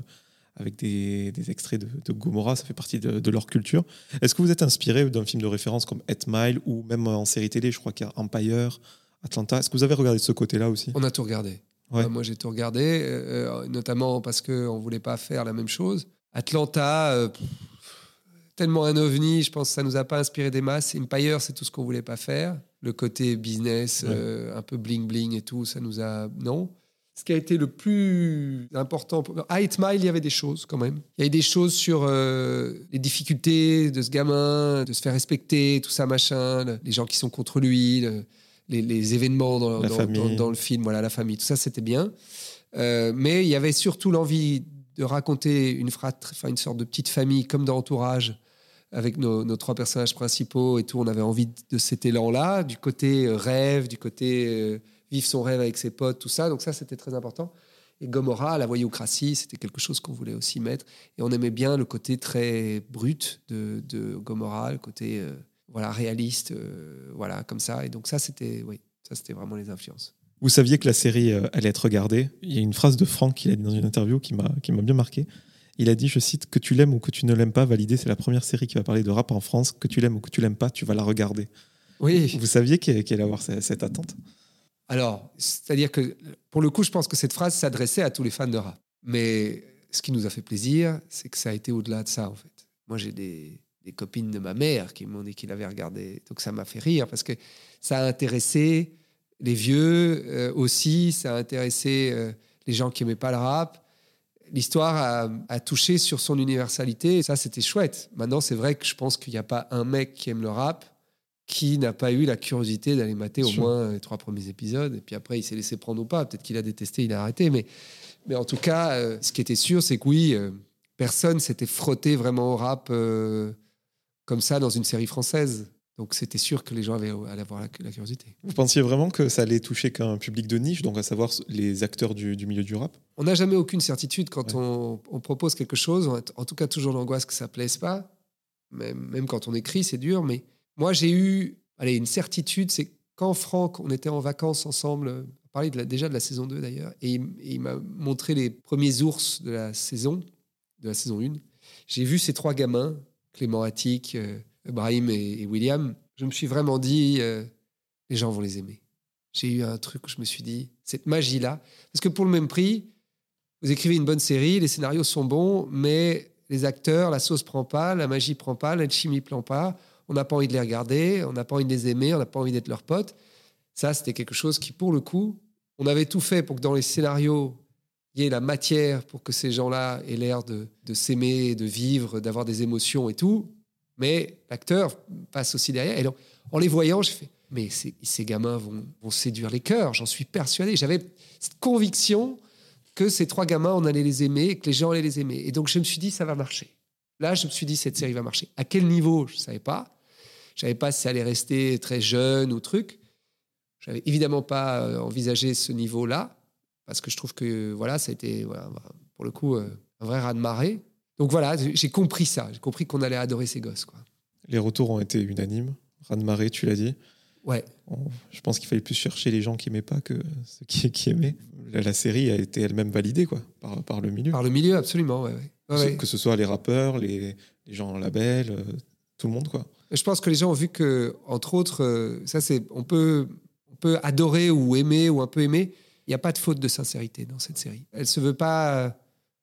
avec des, des extraits de, de Gomorrah, ça fait partie de, de leur culture. Est-ce que vous êtes inspiré d'un film de référence comme 8 Mile, ou même en série télé, je crois qu'il y a Empire, Atlanta? Est-ce que vous avez regardé de ce côté-là aussi? On a tout regardé. Ouais. Euh, moi, j'ai tout regardé, euh, euh, notamment parce qu'on ne voulait pas faire la même chose. Atlanta, euh, pff, tellement un ovni, je pense que ça nous a pas inspiré des masses. Empire, c'est tout ce qu'on voulait pas faire. Le côté business, Ouais. euh, un peu bling-bling et tout, ça nous a... Non. Ce qui a été le plus important... pour- À 8 Mile, il y avait des choses quand même. Il y avait des choses sur les difficultés de ce gamin, de se faire respecter, tout ça, machin, le- les gens qui sont contre lui, le- les, les événements dans, La dans- famille. dans- dans le film, voilà, la famille, tout ça, c'était bien. Euh, mais il y avait surtout l'envie de raconter une, fratrie, enfin, une sorte de petite famille comme dans Entourage, avec nos, nos trois personnages principaux et tout. On avait envie de cet élan-là, du côté euh, rêve, du côté euh, vivre son rêve avec ses potes, tout ça. Donc ça, c'était très important. Et Gomorrah, la voyoucratie, c'était quelque chose qu'on voulait aussi mettre. Et on aimait bien le côté très brut de, de Gomorrah, le côté euh, voilà, réaliste, euh, voilà, comme ça. Et donc ça, c'était oui, ça, c'était vraiment les influences. Vous saviez que la série euh, allait être regardée. Il y a une phrase de Franck qu'il a dit dans une interview qui m'a qui m'a bien marqué. Il a dit, je cite, que tu l'aimes ou que tu ne l'aimes pas, Validé, c'est la première série qui va parler de rap en France. Que tu l'aimes ou que tu l'aimes pas, tu vas la regarder. Oui. Vous saviez qu'il allait avoir cette, cette attente? Alors, c'est-à-dire que pour le coup, je pense que cette phrase s'adressait à tous les fans de rap. Mais ce qui nous a fait plaisir, c'est que ça a été au-delà de ça, en fait. Moi, j'ai des, des copines de ma mère qui m'ont dit qu'il avait regardé. Donc, ça m'a fait rire parce que ça a intéressé les vieux euh, aussi, ça a intéressé euh, les gens qui n'aimaient pas le rap. L'histoire a, a touché sur son universalité et ça, c'était chouette. Maintenant, c'est vrai que je pense qu'il n'y a pas un mec qui aime le rap qui n'a pas eu la curiosité d'aller mater au moins les trois premiers épisodes. Et puis après, il s'est laissé prendre ou pas. Peut-être qu'il a détesté, il a arrêté. Mais, mais en tout cas, euh, ce qui était sûr, c'est que oui, euh, personne s'était frotté vraiment au rap euh, comme ça dans une série française. Donc c'était sûr que les gens avaient, allaient avoir la, la curiosité. Vous pensiez vraiment que ça allait toucher qu'un public de niche, donc à savoir les acteurs du, du milieu du rap? On n'a jamais aucune certitude quand Ouais. on, on propose quelque chose. On a en tout cas toujours l'angoisse que ça plaise pas. Même, même quand on écrit, c'est dur. Mais moi, j'ai eu allez, une certitude, c'est quand Franck, on était en vacances ensemble, on parlait de la- déjà de la saison 2 d'ailleurs, et il, et il m'a montré les premiers ours de la saison, de la saison 1. J'ai vu ces trois gamins, Clément Attic, euh, Brahim et, et William. Je me suis vraiment dit, euh, les gens vont les aimer. J'ai eu un truc où je me suis dit, cette magie-là, parce que pour le même prix, vous écrivez une bonne série, les scénarios sont bons, mais les acteurs, la sauce prend pas, la magie prend pas, l'alchimie prend pas. On n'a pas envie de les regarder, on n'a pas envie de les aimer, on n'a pas envie d'être leurs potes. Ça, c'était quelque chose qui, pour le coup, on avait tout fait pour que dans les scénarios, y la matière pour que ces gens-là aient l'air de, s'aimer, de vivre, d'avoir des émotions et tout. Mais l'acteur passe aussi derrière. Et donc, en les voyant, je fais, mais ces, gamins vont, séduire les cœurs, j'en suis persuadé. J'avais cette conviction que ces trois gamins, on allait les aimer que les gens allaient les aimer. Et donc, je me suis dit, ça va marcher. Là, je me suis dit, cette série va marcher. À quel niveau Je ne savais pas. Je ne savais pas si ça allait rester très jeune ou truc. Je n'avais évidemment pas euh, envisagé ce niveau-là, parce que je trouve que voilà, ça a été, voilà, pour le coup, euh, un vrai raz-de-marée. Donc voilà, j'ai compris ça. J'ai compris qu'on allait adorer ces gosses. Quoi. Les retours ont été unanimes. Raz-de-marée, tu l'as dit. Ouais. je pense qu'il fallait plus chercher les gens qui aimaient pas que ceux qui, qui aimaient. La, série a été elle-même validée quoi, par, par le milieu. Par le milieu, absolument. Ouais, ouais. Que ce soit les rappeurs, les, les gens en label, euh, tout le monde. quoi. Je pense que les gens ont vu que, entre autres, euh, ça c'est, on peut, on peut adorer ou aimer ou un peu aimer. Il n'y a pas de faute de sincérité dans cette série. Elle se veut pas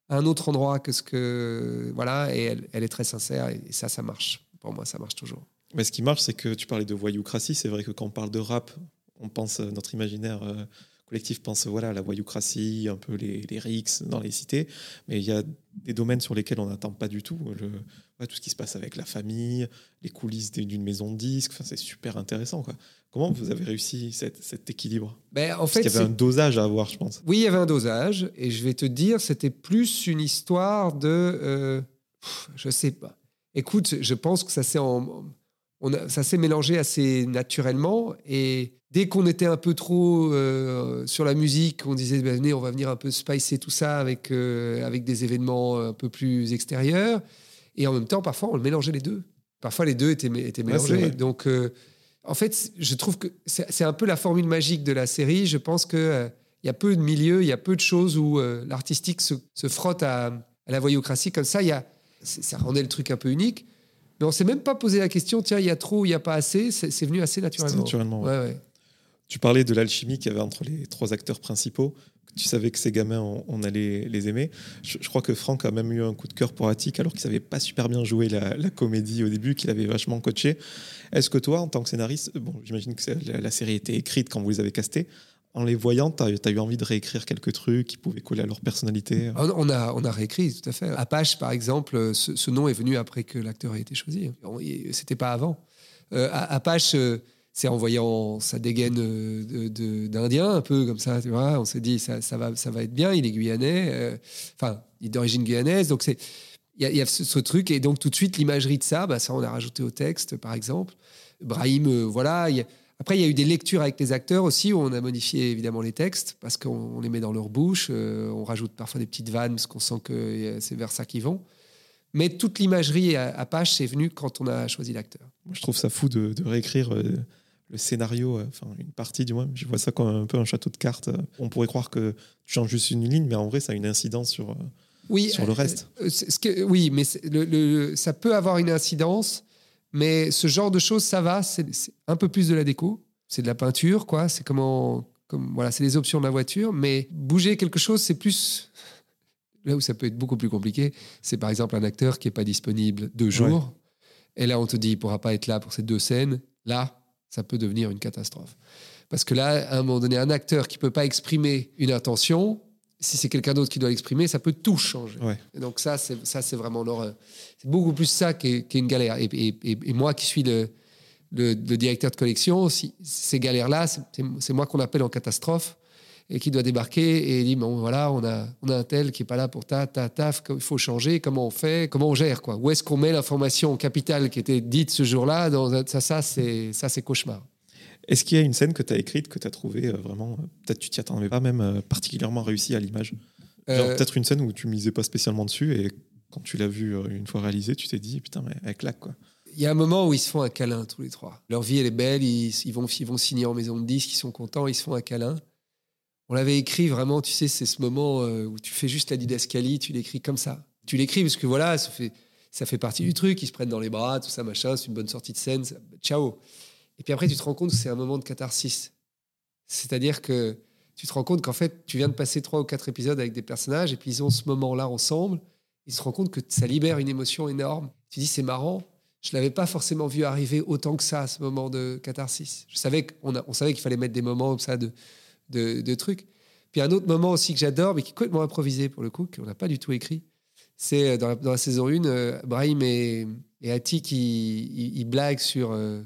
à un autre endroit que ce que voilà, et elle, est très sincère et ça, ça marche. Pour moi, ça marche toujours. Mais ce qui marche, c'est que tu parlais de voyoucratie. C'est vrai que quand on parle de rap, on pense, euh, notre imaginaire euh, collectif pense voilà, à la voyoucratie, un peu les, les rixes dans les cités. Mais il y a des domaines sur lesquels on n'attend pas du tout. Tout ce qui se passe avec la famille, les coulisses d'une maison de disques. C'est super intéressant. Quoi. Comment vous avez réussi cet équilibre? Ben, en fait, Il y avait un dosage à avoir, je pense. Oui, il y avait un dosage. Et je vais te dire, c'était plus une histoire de. Euh, je sais pas. Écoute, je pense que ça s'est en ça s'est mélangé assez naturellement. Et dès qu'on était un peu trop euh, sur la musique, on disait ben, venez, on va venir un peu spicer tout ça avec, euh, avec des événements un peu plus extérieurs. Et en même temps, parfois, on mélangeait les deux. Parfois, les deux étaient, étaient mélangés. Donc, euh, en fait, je trouve que c'est un peu la formule magique de la série. Je pense qu'il il y a peu de milieux, il y a peu de choses où l'artistique se, se, frotte à, à, la voyocratie. Comme ça, il y a, ça rendait le truc un peu unique. Mais on s'est même pas posé la question, tiens, il y a trop ou il n'y a pas assez. C'est venu assez naturellement. naturellement. Ouais. Tu parlais de l'alchimie qu'il y avait entre les trois acteurs principaux. Tu savais que ces gamins, on, allait les aimer. Je, crois que Franck a même eu un coup de cœur pour Attic, alors qu'il savait pas super bien jouer la, comédie au début, qu'il avait vachement coaché. Est-ce que toi, en tant que scénariste, bon, j'imagine que la, la, série était écrite quand vous les avez castés, en les voyant, tu as, eu envie de réécrire quelques trucs qui pouvaient coller à leur personnalité? Ah, on a, on a réécrit, tout à fait. Apache, par exemple, ce, nom est venu après que l'acteur ait été choisi. C'était pas avant. Euh, Apache, euh, c'est en voyant sa dégaine euh, d'Indien, un peu comme ça, tu vois, on s'est dit, ça, ça, va, ça va être bien, il est guyanais, euh, enfin, il est d'origine guyanaise, donc c'est. Il y, a, ce, truc, et donc tout de suite, l'imagerie de ça, bah, ça, on a rajouté au texte, par exemple. Brahim, voilà, y a, après, il y a eu des lectures avec les acteurs aussi, où on a modifié évidemment les textes, parce qu'on les met dans leur bouche. Euh, on rajoute parfois des petites vannes, parce qu'on sent que c'est vers ça qu'ils vont. Mais toute l'imagerie à, page, c'est venu quand on a choisi l'acteur. Je trouve ça fou de, réécrire euh, le scénario, euh, enfin une partie du moins. Je vois ça comme un peu un château de cartes. On pourrait croire que tu changes juste une ligne, mais en vrai, ça a une incidence sur, oui, sur le reste. Ce que, oui, mais le, ça peut avoir une incidence mais ce genre de choses, ça va. C'est un peu plus de la déco. C'est de la peinture, quoi. C'est comment, comme voilà, c'est les options de la voiture. Mais bouger quelque chose, c'est plus là où ça peut être beaucoup plus compliqué. C'est par exemple un acteur qui est pas disponible deux jours. Et là, on te dit, il pourra pas être là pour ces deux scènes. Là, ça peut devenir une catastrophe. Parce que là, à un moment donné, un acteur qui peut pas exprimer une intention, si c'est quelqu'un d'autre qui doit l'exprimer, ça peut tout changer. Et donc ça, c'est ça, c'est vraiment l'horreur. C'est beaucoup plus ça qu'une une galère. Et, et, moi qui suis le, le, directeur de collection, si, ces galères-là, c'est moi qu'on appelle en catastrophe et qui doit débarquer et dit bon voilà, on a on a un tel qui est pas là pour ta ta taf, il faut changer, comment on fait, comment on gère quoi. Où est-ce qu'on met l'information capitale qui était dite ce jour-là dans ça ça c'est ça c'est cauchemar. Est-ce qu'il y a une scène que tu as écrite, que tu as trouvée euh, vraiment, euh, peut-être tu t'y attendais pas, même euh, particulièrement réussie à l'image? Peut-être une scène où tu misais pas spécialement dessus et quand tu l'as vue une fois réalisée, tu t'es dit putain, mais elle claque quoi. Il y a un moment où ils se font un câlin tous les trois. Leur vie, elle est belle, ils, vont, ils vont signer en maison de disques, ils sont contents, ils se font un câlin. On l'avait écrit vraiment, tu sais, c'est ce moment où tu fais juste la didascalie, tu l'écris comme ça. Tu l'écris parce que voilà, ça fait, ça fait partie du truc, ils se prennent dans les bras, tout ça, machin, c'est une bonne sortie de scène, ciao. Et puis après, tu te rends compte que c'est un moment de catharsis. C'est-à-dire que tu te rends compte qu'en fait, tu viens de passer trois ou quatre épisodes avec des personnages et puis ils ont ce moment-là ensemble. Ils se rendent compte que ça libère une émotion énorme. Tu dis, c'est marrant. Je l'avais pas forcément vu arriver autant que ça, ce moment de catharsis. Je savais qu'on on savait qu'il fallait mettre des moments comme ça de, de, trucs. Puis un autre moment aussi que j'adore, mais qui est complètement improvisé pour le coup, qu'on n'a pas du tout écrit, c'est euh, dans la, saison 1, euh, Brahim et, et Ati qui ils, blaguent sur, euh,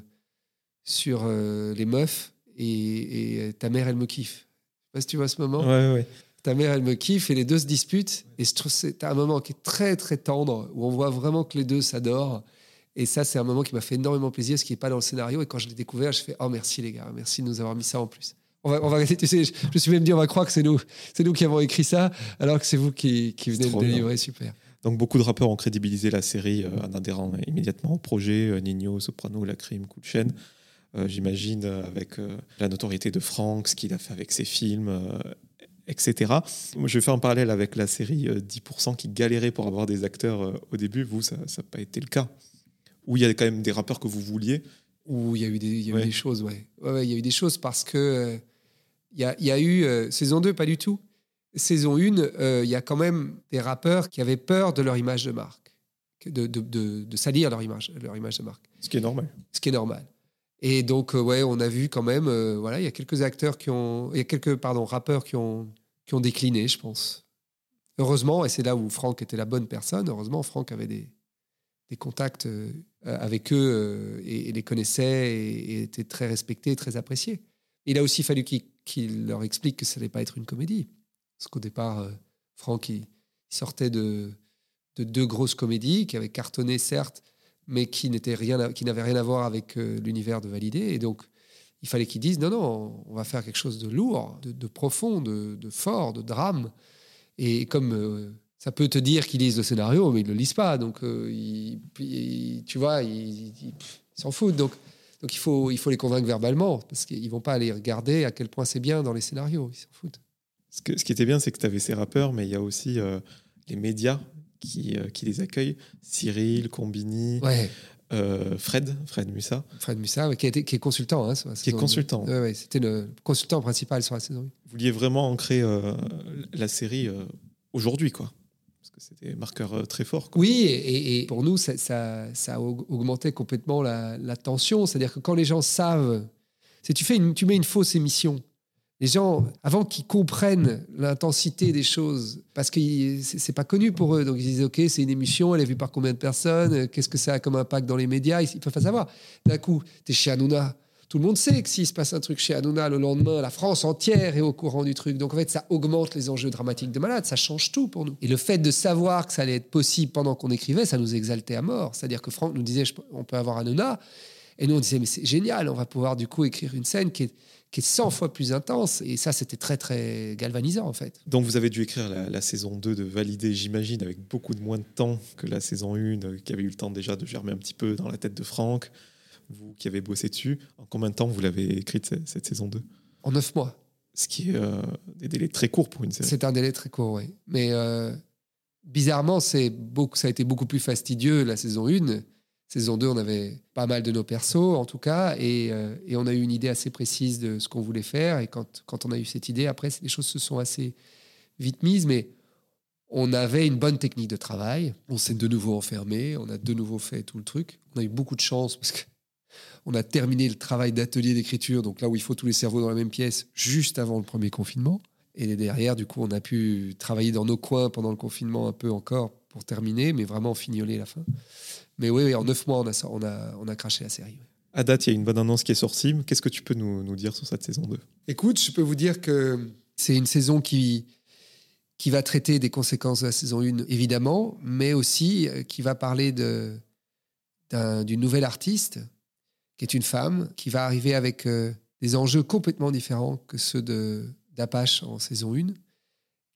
sur les meufs et, ta mère, elle me kiffe. Je sais pas si tu vois ce moment. Ouais, ouais. Ta mère, elle me kiffe et les deux se disputent. Et je trouve c'est un moment qui est très, très tendre où on voit vraiment que les deux s'adorent. Et ça, c'est un moment qui m'a fait énormément plaisir, ce qui n'est pas dans le scénario. Et quand je l'ai découvert, je fais Oh, merci les gars, merci de nous avoir mis ça en plus. On va, on va, tu sais, je, me suis même dit, on va croire que c'est nous, c'est nous qui avons écrit ça, alors que c'est vous qui, qui venez de délivrer. Super. Donc beaucoup de rappeurs ont crédibilisé la série euh, en adhérant immédiatement au projet. euh, Nino, Soprano, La Crime, Coup de. Euh, J'imagine euh, avec la notoriété de Franck, ce qu'il a fait avec ses films, etc. Je vais faire un parallèle avec la série euh, 10% qui galérait pour avoir des acteurs au début. Vous, ça n'a pas été le cas. Où il y a quand même des rappeurs que vous vouliez. Où il y a eu des, il y a eu Ouais. des choses, ouais. Ouais, ouais, il y a eu des choses parce que il y, a, il y a eu euh, saison 2, pas du tout. Saison 1, euh, il y a quand même des rappeurs qui avaient peur de leur image de marque, que de, de, de- de salir leur image, leur image de marque, Ce qui est normal. ce qui est normal. Et donc, euh, ouais, on a vu quand même, voilà, il y a quelques acteurs qui ont, il y a quelques, pardon, rappeurs qui ont, qui ont décliné, je pense. Heureusement, et c'est là où Franck était la bonne personne, heureusement, Franck avait des, des contacts avec eux et, et les connaissait et, et était très respecté, très apprécié. Il a aussi fallu qu'il qu'il leur explique que ça n'allait pas être une comédie. Parce qu'au départ, euh, Franck, il, sortait de, de deux grosses comédies qui avaient cartonné, certes, mais qui n'étaient rien, à- n'avaient rien à voir avec euh, l'univers de Validé. Et donc, il fallait qu'ils disent non, non, on va faire quelque chose de lourd, de, profond, de, fort, de drame. Et comme euh, ça peut te dire qu'ils lisent le scénario, mais ils ne le lisent pas. Donc, tu vois, ils s'en foutent. Donc, donc il, faut, il faut les convaincre verbalement, parce qu'ils ne vont pas aller regarder à quel point c'est bien dans les scénarios. Ils s'en foutent. Ce, que- ce qui était bien, c'est que tu avais ces rappeurs, mais il y a aussi euh, les médias qui, euh, qui les accueillent. Cyril, Combini, Ouais, euh, Fred, Fred Mussa. Fred ouais, qui, été- qui est consultant. hein, sur la Qui est consultant. Ouais, C'était le consultant principal sur la saison 1. Vous vouliez vraiment ancrer la série aujourd'hui, quoi. C'était marqueur euh, très fort. Oui, et, pour nous, ça, ça, ça a aug- augmenté complètement la, tension. C'est-à-dire que quand les gens savent, si tu, fais une, tu mets une fausse émission, les gens, avant qu'ils comprennent l'intensité des choses, parce que c'est pas connu pour eux, donc ils disent ok, c'est une émission, elle est vue par combien de personnes, qu'est-ce que ça a comme impact dans les médias, ils peuvent pas savoir. D'un coup, tu es chez Hanouna. Tout le monde sait que s'il se passe un truc chez Hanouna le lendemain, la France entière est au courant du truc. Donc en fait, ça augmente les enjeux dramatiques de malade, ça change tout pour nous. Et le fait de savoir que ça allait être possible pendant qu'on écrivait, ça nous exaltait à mort. C'est-à-dire que Franck nous disait, on peut avoir Hanouna, et nous on disait, mais c'est génial, on va pouvoir du coup écrire une scène qui est, qui est 100 fois plus intense. Et ça, c'était très très galvanisant en fait. Donc vous avez dû écrire la, la saison 2 de Valider, j'imagine, avec beaucoup de moins de temps que la saison 1, euh, qui avait eu le temps déjà de germer un petit peu dans la tête de Franck. Vous qui avez bossé dessus, en combien de temps vous l'avez écrite cette, cette saison 2 En neuf mois. Ce qui est euh, des délais très courts pour une série. C'est un délai très court, oui. Mais euh, bizarrement, c'est beaucoup, ça a été beaucoup plus fastidieux la saison 1. Saison 2, on avait pas mal de nos persos, en tout cas, et, euh, et on a eu une idée assez précise de ce qu'on voulait faire. Et quand, quand on a eu cette idée, après, les choses se sont assez vite mises, mais on avait une bonne technique de travail. On s'est de nouveau enfermé, on a de nouveau fait tout le truc. On a eu beaucoup de chance parce que on a terminé le travail d'atelier d'écriture, donc là où il faut tous les cerveaux dans la même pièce, juste avant le premier confinement. Et derrière, du coup, on a pu travailler dans nos coins pendant le confinement un peu encore pour terminer, mais vraiment fignoler la fin. Mais oui, oui, en neuf mois, on a, on a, on a craché la série. À date, il y a une bonne annonce qui est sortie. Qu'est-ce que tu peux nous, nous dire sur cette saison 2 Écoute, je peux vous dire que c'est une saison qui, qui va traiter des conséquences de la saison 1, évidemment, mais aussi euh, qui va parler d'une nouvelle artiste, qui est une femme, qui va arriver avec euh, des enjeux complètement différents que ceux d'Apache en saison 1,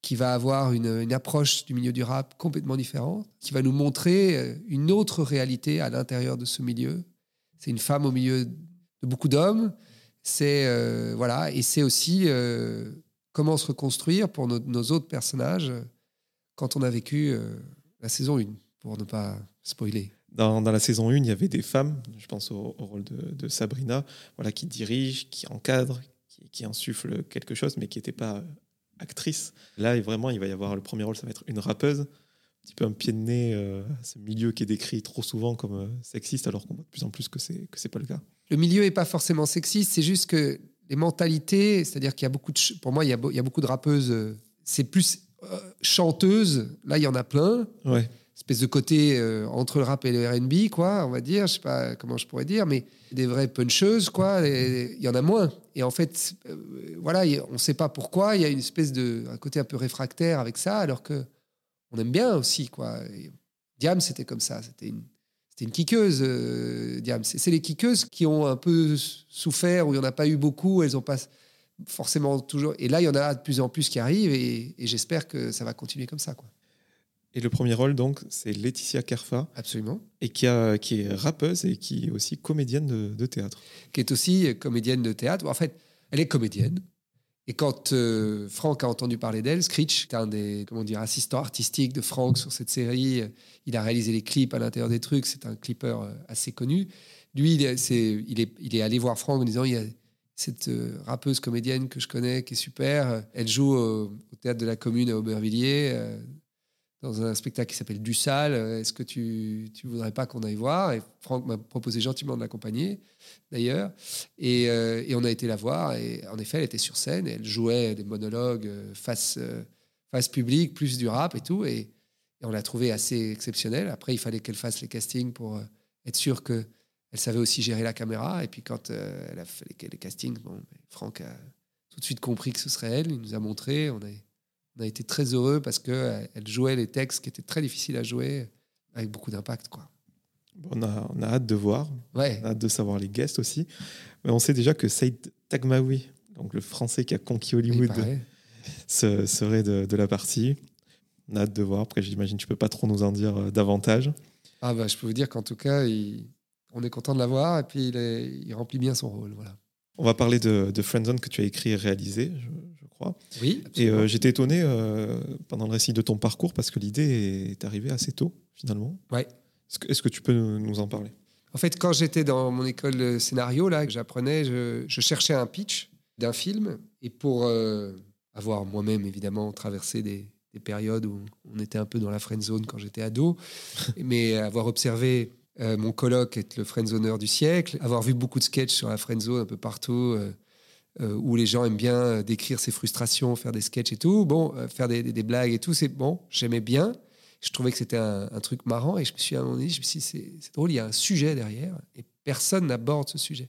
qui va avoir une, approche du milieu du rap complètement différente, qui va nous montrer euh, une autre réalité à l'intérieur de ce milieu. C'est une femme au milieu de beaucoup d'hommes. C'est euh, voilà, et c'est aussi comment se reconstruire pour nos, autres personnages quand on a vécu la saison 1, pour ne pas spoiler. Dans, dans la saison 1, il y avait des femmes, je pense au, au rôle de, de Sabrina, voilà, qui dirigent, qui encadrent, qui, qui insufflent quelque chose, mais qui n'étaient pas euh, actrices. Là, vraiment, il va y avoir le premier rôle, ça va être une rappeuse, un petit peu un pied de nez euh, à ce milieu qui est décrit trop souvent comme euh, sexiste, alors qu'on voit de plus en plus que c'est que c'est pas le cas. Le milieu est pas forcément sexiste, c'est juste que les mentalités, c'est-à-dire qu'il y a beaucoup de, pour moi, il y a, beau- il y a beaucoup de rappeuses, euh, c'est plus euh, chanteuses. Là, il y en a plein. Ouais. Espèce de côté euh, entre le rap et le R&B, quoi, on va dire. Je sais pas comment je pourrais dire, mais des vraies puncheuses, quoi. et Il y en a moins. Et en fait, euh, voilà, on ne sait pas pourquoi. Il y a une espèce de un côté un peu réfractaire avec ça, alors que on aime bien aussi, quoi. Et Diam, c'était comme ça. C'était une c'était une kickeuse, euh, Diam. C'est les kickeuses qui ont un peu souffert, où il n'y en a pas eu beaucoup. Elles ont pas forcément toujours. Et là, il y en a de plus en plus qui arrivent et, j'espère que ça va continuer comme ça. Quoi. Et le premier rôle, donc, c'est Laetitia Kerfa. Absolument. Et qui, a, qui est rappeuse et qui est aussi comédienne de, théâtre. Qui est aussi comédienne de théâtre. En fait, elle est comédienne. Et quand euh, Franck a entendu parler d'elle, Screech, est un des comment dire, assistants artistiques de Franck sur cette série, il a réalisé les clips à l'intérieur des trucs, c'est un clipper euh, assez connu. Lui, il est, il est, il est allé voir Franck en disant il y a cette euh, rappeuse comédienne que je connais, qui est super. Elle joue au, théâtre de la Commune à Aubervilliers, euh, dans un spectacle qui s'appelle Du Sale. Est-ce que tu ne voudrais pas qu'on aille voir? Et Franck m'a proposé gentiment de l'accompagner, d'ailleurs. Et, euh, et, on a été la voir. Et en effet, elle était sur scène. Elle jouait des monologues face, face public, plus du rap et tout. Et, et on l'a trouvée assez exceptionnelle. Après, il fallait qu'elle fasse les castings pour être sûre que elle savait aussi gérer la caméra. Et puis quand euh, elle a fait les, castings, bon, Franck a tout de suite compris que ce serait elle. Il nous a montré. On a, on a été très heureux parce qu'elle euh, elle jouait les textes qui étaient très difficiles à jouer avec beaucoup d'impact. quoi. on, a, on a hâte de voir. Ouais. On a hâte de savoir les guests aussi. Mais on sait déjà que Saïd Tagmaoui, donc le français qui a conquis Hollywood, serait de, de, la partie. On a hâte de voir. Après, j'imagine que tu peux pas trop nous en dire euh, davantage. Ah bah, je peux vous dire qu'en tout cas, il, on est content de l'avoir et puis il, remplit bien son rôle. Voilà. On va parler de, de Friendzone que tu as écrit et réalisé, je, crois. Oui. Et euh, j'étais étonné euh, pendant le récit de ton parcours parce que l'idée est arrivée assez tôt, finalement. Ouais. Est-ce que, tu peux nous en parler? En fait, quand j'étais dans mon école de scénario, là, que j'apprenais, je, cherchais un pitch d'un film. Et pour euh, avoir moi-même, évidemment, traversé des, des périodes où on était un peu dans la friendzone quand j'étais ado, mais avoir observé euh, mon colloque est le friendzoneur du siècle. Avoir vu beaucoup de sketchs sur la friendzone un peu partout, euh, euh, où les gens aiment bien décrire ses frustrations, faire des sketchs et tout. Bon, faire des, blagues et tout, c'est bon, j'aimais bien. Je trouvais que c'était un, truc marrant et je me suis donné, je dit, c'est drôle, il y a un sujet derrière et personne n'aborde ce sujet.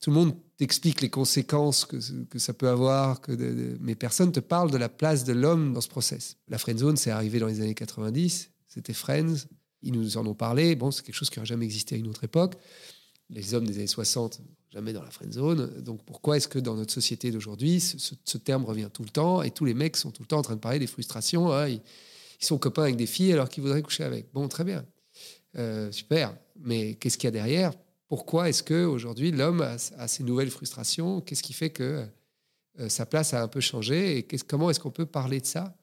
Tout le monde t'explique les conséquences que, ça peut avoir, que mais personne te parle de la place de l'homme dans ce process. La friendzone, c'est arrivé dans les années 90, c'était Friends, ils nous en ont parlé. Bon, c'est quelque chose qui n'aurait jamais existé à une autre époque. Les hommes des années 60, jamais dans la friend zone. Donc pourquoi est-ce que dans notre société d'aujourd'hui, ce, terme revient tout le temps et tous les mecs sont tout le temps en train de parler des frustrations hein, ils, sont copains avec des filles alors qu'ils voudraient coucher avec. Bon, très bien. Euh, super. Mais qu'est-ce qu'il y a derrière? Pourquoi est-ce qu'aujourd'hui l'homme a, ces nouvelles frustrations? Qu'est-ce qui fait que euh, sa place a un peu changé? Et comment est-ce qu'on peut parler de ça?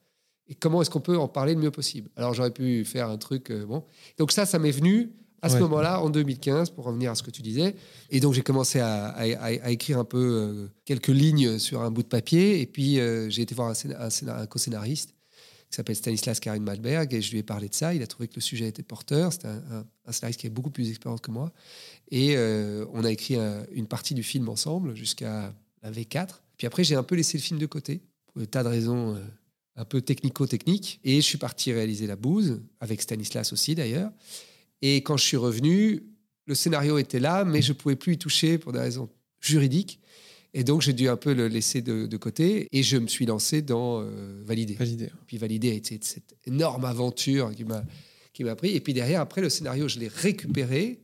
Et comment est-ce qu'on peut en parler le mieux possible? Alors j'aurais pu faire un truc, euh, bon. Donc ça, ça m'est venu à ce moment-là, en 2015, pour revenir à ce que tu disais. Et donc j'ai commencé à, écrire un peu euh, quelques lignes sur un bout de papier. Et puis euh, j'ai été voir un, un, co-scénariste qui s'appelle Stanislas Karin Malberg et je lui ai parlé de ça. Il a trouvé que le sujet était porteur. C'était un, scénariste qui avait beaucoup plus d'expérience que moi. Et on a écrit une partie du film ensemble jusqu'à la V4. Puis après, j'ai un peu laissé le film de côté pour des tas de raisons un peu technico-technique. Et je suis parti réaliser La Bouse, avec Stanislas aussi d'ailleurs. Et quand je suis revenu, le scénario était là, mais je ne pouvais plus y toucher pour des raisons juridiques. Et donc, j'ai dû un peu le laisser de, côté et je me suis lancé dans euh, Valider. Valider. Puis Valider a été cette énorme aventure qui m'a, qui m'a pris. Et puis derrière, après, le scénario, je l'ai récupéré.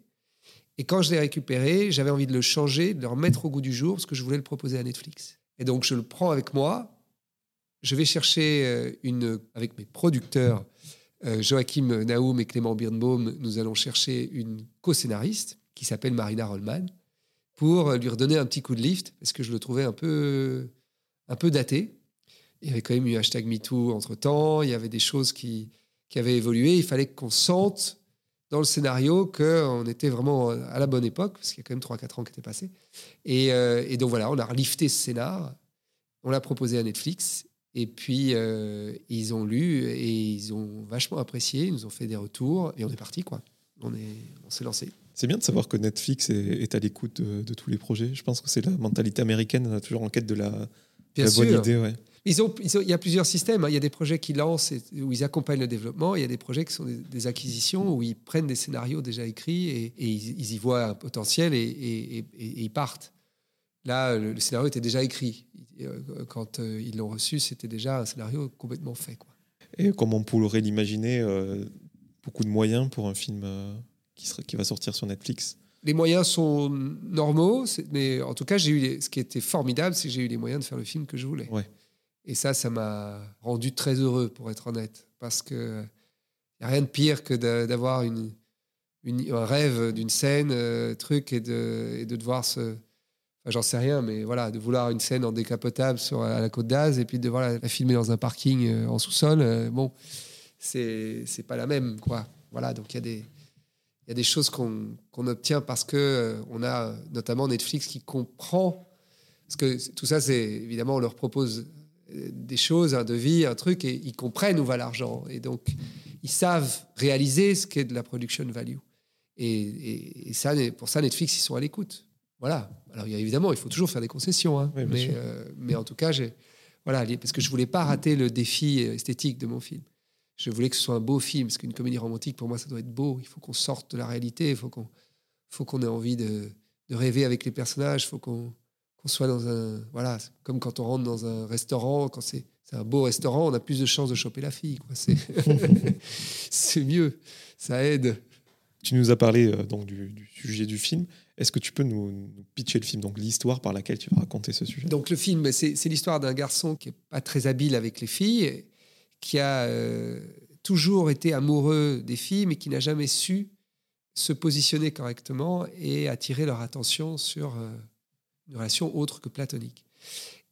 Et quand je l'ai récupéré, j'avais envie de le changer, de le remettre au goût du jour parce que je voulais le proposer à Netflix. Et donc, je le prends avec moi je vais chercher euh, une, avec mes producteurs, Joachim Naoum et Clément Birnbaum, nous allons chercher une co-scénariste qui s'appelle Marina Rollman pour lui redonner un petit coup de lift parce que je le trouvais un peu, un peu daté. Il y avait quand même eu hashtag MeToo entre temps, il y avait des choses qui, qui avaient évolué. Il fallait qu'on sente dans le scénario qu'on était vraiment à la bonne époque, parce qu'il y a quand même 3-4 ans qui étaient passés. Et, euh, et, donc voilà, on a relifté ce scénar, on l'a proposé à Netflix, et puis, euh, ils ont lu et ils ont vachement apprécié, ils nous ont fait des retours et on est parti, quoi. On s'est on lancé. C'est bien de savoir que Netflix est, à l'écoute de, tous les projets. Je pense que c'est la mentalité américaine, on a toujours en quête de la, bonne idée. Ouais. Ils ont, il y a plusieurs systèmes. Hein. Il y a des projets qui lancent où ils accompagnent le développement. Il y a des projets qui sont des, acquisitions où ils prennent des scénarios déjà écrits et, ils, y voient un potentiel et, et ils partent. Là, le, scénario était déjà écrit. Euh, quand euh, ils l'ont reçu, c'était déjà un scénario complètement fait. Quoi. Et comme on pourrait l'imaginer, euh, beaucoup de moyens pour un film qui, qui va sortir sur Netflix? les moyens sont normaux, mais en tout cas, j'ai eu ce qui était formidable, c'est que j'ai eu les moyens de faire le film que je voulais. Ouais. Et ça, ça m'a rendu très heureux, pour être honnête, parce que n'y a rien de pire que d'avoir une, un rêve d'une scène, truc, et de, et de devoir se. J'en sais rien, mais voilà, de vouloir une scène en décapotable sur, à la côte d'Az et puis de devoir la, filmer dans un parking euh, en sous-sol, euh, bon, c'est pas la même, quoi. Voilà, donc il y a des y a des choses qu'on obtient parce que euh, on a notamment Netflix qui comprend. Parce que tout ça, c'est évidemment, on leur propose euh, des choses, un devis, un truc, et ils comprennent où va l'argent. Et donc, ils savent réaliser ce qu'est de la production value. Et, ça, pour ça, Netflix, ils sont à l'écoute. Voilà. Alors, évidemment, il faut toujours faire des concessions. Hein. mais, euh, mais, en tout cas, voilà, parce que je voulais pas rater le défi esthétique de mon film je voulais que ce soit un beau film, parce qu'une comédie romantique, pour moi, ça doit être beau. Il faut qu'on sorte de la réalité, il faut qu'on faut qu'on ait envie de, de, rêver avec les personnages, il faut qu'on soit dans un... Voilà, comme quand on rentre dans un restaurant, quand c'est un beau restaurant, on a plus de chances de choper la fille. C'est mieux, ça aide. Tu nous as parlé euh, donc du, sujet du film. Est-ce que tu peux nous, nous, pitcher le film, donc l'histoire par laquelle tu vas raconter ce sujet? Donc le film, c'est l'histoire d'un garçon qui est pas très habile avec les filles qui a euh, toujours été amoureux des filles, mais qui n'a jamais su se positionner correctement et attirer leur attention sur euh, une relation autre que platonique.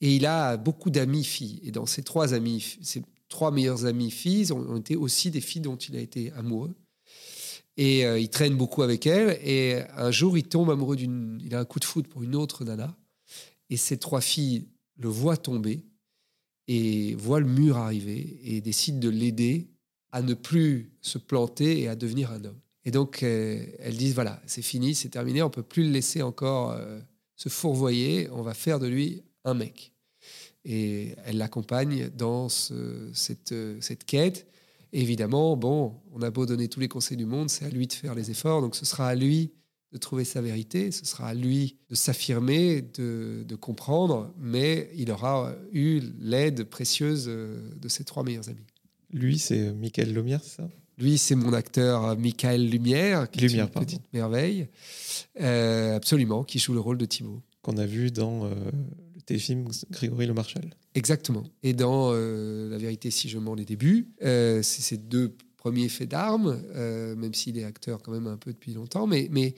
Et il a beaucoup d'amis filles. Et dans ces trois amis, ses trois meilleures amies filles ont, été aussi des filles dont il a été amoureux. Et euh, il traîne beaucoup avec elles. Et un jour, il tombe amoureux d'une. Il a un coup de foudre pour une autre nana. Et ces trois filles le voient tomber et voit le mur arriver et décide de l'aider à ne plus se planter et à devenir un homme. Et donc, euh, elles disent, voilà, c'est fini, c'est terminé, on peut plus le laisser encore euh, se fourvoyer, on va faire de lui un mec. Et elle l'accompagne dans cette, cette quête. Évidemment, bon, on a beau donner tous les conseils du monde, c'est à lui de faire les efforts, donc ce sera à lui de trouver sa vérité, ce sera à lui de s'affirmer, de, comprendre, mais il aura eu l'aide précieuse de ses trois meilleurs amis. Lui, c'est Michael Lumière, ça? Lui, c'est mon acteur Michael Lumière, qui est une petite merveille, euh, absolument, qui joue le rôle de Thibaut. Qu'on a vu dans euh, téléfilm Grégory Le Marchal. Exactement. Et dans euh, La vérité, si je mens les débuts, c'est ces deux premier fait d'armes, euh, même s'il est acteur quand même un peu depuis longtemps. Mais, mais,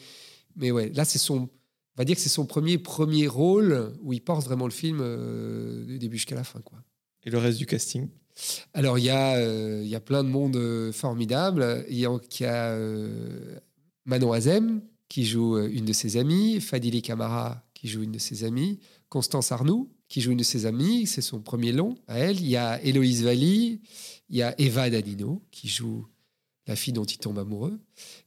mais ouais, là, c'est son. On va dire que c'est son premier premier rôle où il porte vraiment le film euh, du début jusqu'à la fin. Quoi. Et le reste du casting? Alors, il y, a, euh, il y a plein de monde formidable. Il y a, y a Manon Azem, qui joue une de ses amies, Fadili Camara, qui joue une de ses amies, Constance Arnoux, qui joue une de ses amies, c'est son premier long à elle. Il y a Héloïse Valli, il y a Eva Danino, qui joue la fille dont il tombe amoureux.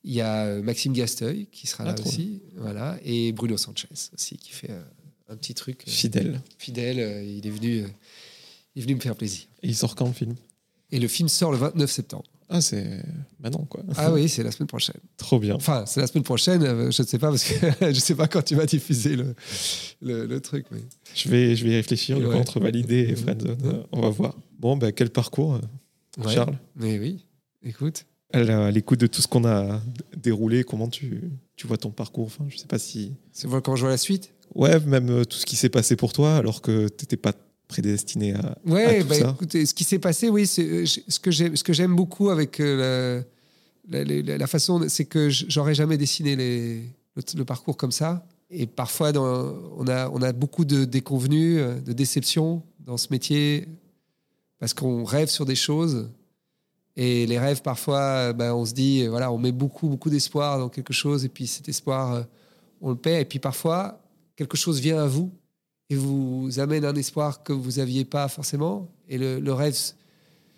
Il y a euh, Maxime Gasteuil, qui sera là ah, aussi. Voilà. Et Bruno Sanchez aussi, qui fait euh, un petit truc. Euh, fidèle. Fidèle. il, est venu, il est venu me faire plaisir. Et il sort quand le film? Et le film sort le 29 septembre. Ah, c'est maintenant, quoi. Ah oui, c'est la semaine prochaine. Trop bien. Enfin, c'est la semaine prochaine, euh, je ne sais pas, parce que je ne sais pas quand tu vas diffuser le, le, truc. Mais... Je, vais, je vais y réfléchir, le contre validé et Friendzone. On va voir. Bon, ben, quel parcours, euh, Charles Mais oui, écoute. À l'écoute de tout ce qu'on a déroulé, comment tu, tu vois ton parcours enfin, Je sais pas si. C'est quand je vois la suite? Ouais, même euh, tout ce qui s'est passé pour toi, alors que tu n'étais pas prédestiné à, ouais, tout bah, ça. Écoutez, ce qui s'est passé, oui, euh, ce que j'aime, ce que j'aime beaucoup avec euh, la, la, façon, c'est que j'aurais jamais dessiné les, le, parcours comme ça. Et parfois, dans, on, a, on a beaucoup de déconvenus, euh, de déceptions dans ce métier parce qu'on rêve sur des choses. Et les rêves, parfois, ben, on se dit, voilà, on met beaucoup, beaucoup d'espoir dans quelque chose, et puis cet espoir, on le perd. Et puis parfois, quelque chose vient à vous et vous amène un espoir que vous n'aviez pas forcément. Et le, rêve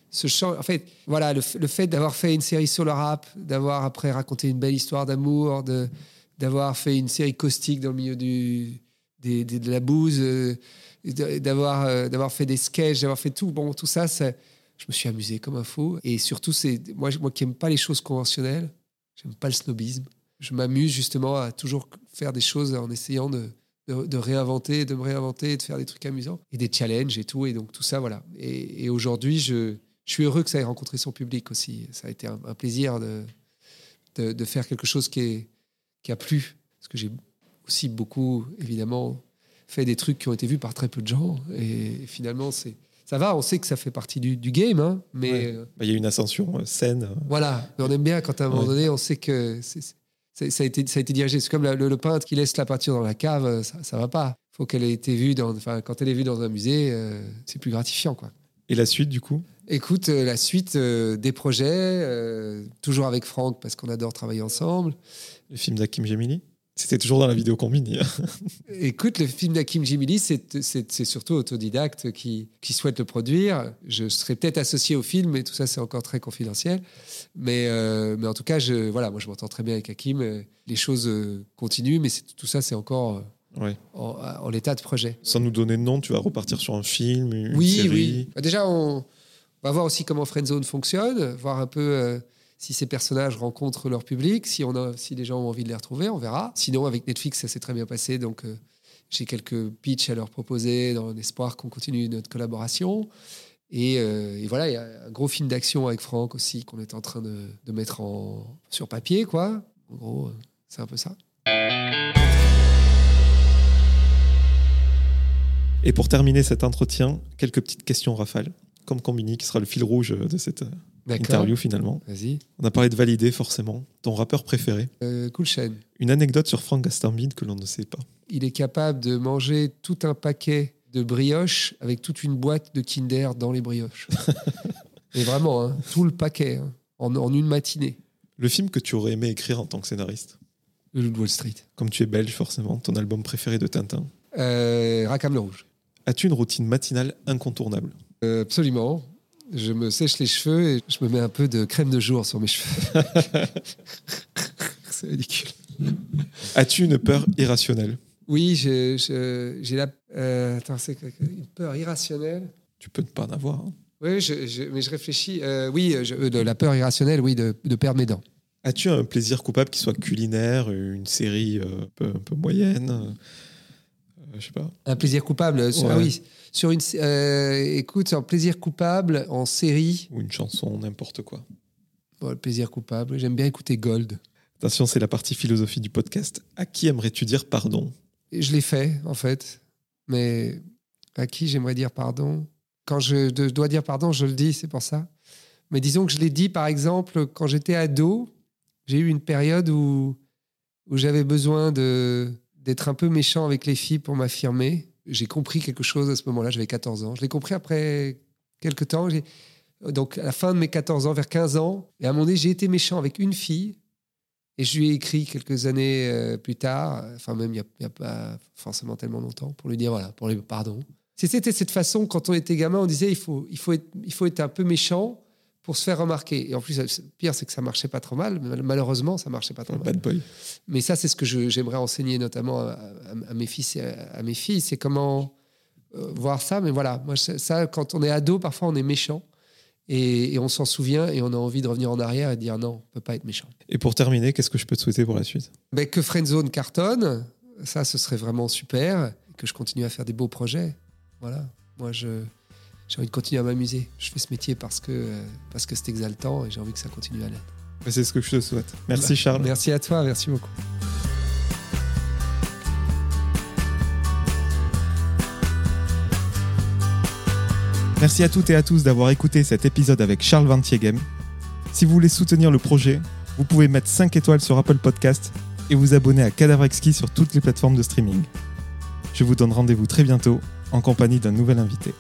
se change. En fait, voilà, le, fait d'avoir fait une série sur le rap, d'avoir après raconté une belle histoire d'amour, de, d'avoir fait une série caustique dans le milieu du, de la bouse, euh, d'avoir, euh, d'avoir fait des sketchs, d'avoir fait tout. Bon, tout ça, ça, je me suis amusé comme un fou. Et surtout, c'est moi, moi qui n'aime pas les choses conventionnelles, j'aime pas le snobisme. Je m'amuse justement à toujours faire des choses en essayant de, de, réinventer, de me réinventer, de faire des trucs amusants et des challenges et tout. Et donc tout ça, voilà. Et, aujourd'hui, je, je, suis heureux que ça ait rencontré son public aussi. Ça a été un, plaisir de, de, faire quelque chose qui, est, qui a plu parce que j'ai aussi beaucoup, évidemment, fait des trucs qui ont été vus par très peu de gens. Et finalement, c'est ça va, on sait que ça fait partie du, game, hein, mais... Ouais. euh, Bah, Il y a une ascension euh, saine. voilà, Mais on aime bien quand à un moment Ouais. donné, on sait que ça, a été, ça a été dirigé. C'est comme la- le, le peintre qui laisse la peinture dans la cave, euh, ça, ça va pas. faut qu'elle ait été vue dans... Enfin, quand elle est vue dans un musée, euh, c'est plus gratifiant, quoi. Et la suite, du coup? Écoute, euh, la suite euh, des projets, toujours avec Franck, parce qu'on adore travailler ensemble. Le film d'Hakim Gemili C'était toujours dans la vidéo combini. Écoute, le film d'Hakim Jimili, c'est surtout autodidacte qui, qui souhaite le produire. Je serais peut-être associé au film, mais tout ça, c'est encore très confidentiel. Mais, euh, mais en tout cas, je, voilà, moi, je m'entends très bien avec Hakim. Euh, Les choses euh, continuent, mais tout ça, c'est encore euh, Ouais. en, en l'état de projet. Sans nous donner de nom, tu vas repartir sur un film, une oui, série. oui. Bah, déjà, on va voir aussi comment Friendzone fonctionne, voir un peu euh, si ces personnages rencontrent leur public, si, on a, si les gens ont envie de les retrouver, on verra. Sinon, avec Netflix, ça s'est très bien passé, donc euh, j'ai quelques pitchs à leur proposer dans l'espoir qu'on continue notre collaboration. Et, euh, et voilà, il y a un gros film d'action avec Franck aussi qu'on est en train de, mettre sur papier, quoi. En gros, euh, c'est un peu ça. Et pour terminer cet entretien, quelques petites questions rafales, comme Combini, qui sera le fil rouge de cette. Interview finalement. Vas-y. On a parlé de Validé, forcément. Ton rappeur préféré Euh, cool chaîne. Une anecdote sur Frank Gastambide que l'on ne sait pas. il est capable de manger tout un paquet de brioches avec toute une boîte de Kinder dans les brioches. Et vraiment, hein, tout le paquet, hein, en, en une matinée. Le film que tu aurais aimé écrire en tant que scénariste Le Loup de Wall Street. Comme tu es belge, forcément, ton album préféré de Tintin. Euh, Rackham le Rouge. As-tu une routine matinale incontournable? Euh, absolument. Je me sèche les cheveux et je me mets un peu de crème de jour sur mes cheveux. C'est ridicule. As-tu une peur irrationnelle? Oui, j'ai la. euh, attends, c'est que- une peur irrationnelle? Tu peux ne pas en avoir. hein. Oui, je- je- mais je réfléchis. Euh, oui, je- euh, de la peur irrationnelle, oui, de, de perdre mes dents. As-tu un plaisir coupable qui soit culinaire, une série euh, un, peu, un peu moyenne? Je sais pas. Un plaisir coupable. Ouais. ah oui, sur une. euh, écoute, un plaisir coupable en série. Ou une chanson, n'importe quoi. Bon, le plaisir coupable. J'aime bien écouter Gold. Attention, c'est la partie philosophie du podcast. À qui aimerais-tu dire pardon? Je l'ai fait, en fait. Mais à qui j'aimerais dire pardon? Quand je dois dire pardon, je le dis, c'est pour ça. Mais disons que je l'ai dit, par exemple, quand j'étais ado, j'ai eu une période où, où j'avais besoin de d'être un peu méchant avec les filles pour m'affirmer. J'ai compris quelque chose à ce moment-là, j'avais 14 ans. Je l'ai compris après quelques temps. Donc, à la fin de mes 14 ans, vers 15 ans, et à un moment donné, j'ai été méchant avec une fille. Et je lui ai écrit quelques années euh, plus tard, enfin même il n'y a, pas forcément tellement longtemps, pour lui dire voilà, pour lui pardon. C'était cette façon, quand on était gamin, on disait il faut, il faut, il faut être un peu méchant pour se faire remarquer. Et en plus, le pire, c'est que ça marchait pas trop mal. Malheureusement, ça marchait pas trop mal. bad boy. Mais ça, c'est ce que j'aimerais enseigner notamment à, à- à mes fils et à, à mes filles, c'est comment euh, voir ça. Mais voilà, moi, ça, ça, quand on est ado, parfois on est méchant et, et on s'en souvient et on a envie de revenir en arrière et de dire non, on peut pas être méchant. Et pour terminer, qu'est-ce que je peux te souhaiter pour la suite? Ben, que Friendzone cartonne, ça, ce serait vraiment super. Que je continue à faire des beaux projets. Voilà. Moi, je, j'ai envie de continuer à m'amuser. Je fais ce métier parce que, euh, parce que c'est exaltant et j'ai envie que ça continue à l'être. C'est ce que je te souhaite. Merci Bah, Charles. Merci à toi, merci beaucoup. Merci à toutes et à tous d'avoir écouté cet épisode avec Charles Vantiegem. Si vous voulez soutenir le projet, vous pouvez mettre 5 étoiles sur Apple Podcast et vous abonner à Cadavre Exquis sur toutes les plateformes de streaming. Je vous donne rendez-vous très bientôt en compagnie d'un nouvel invité.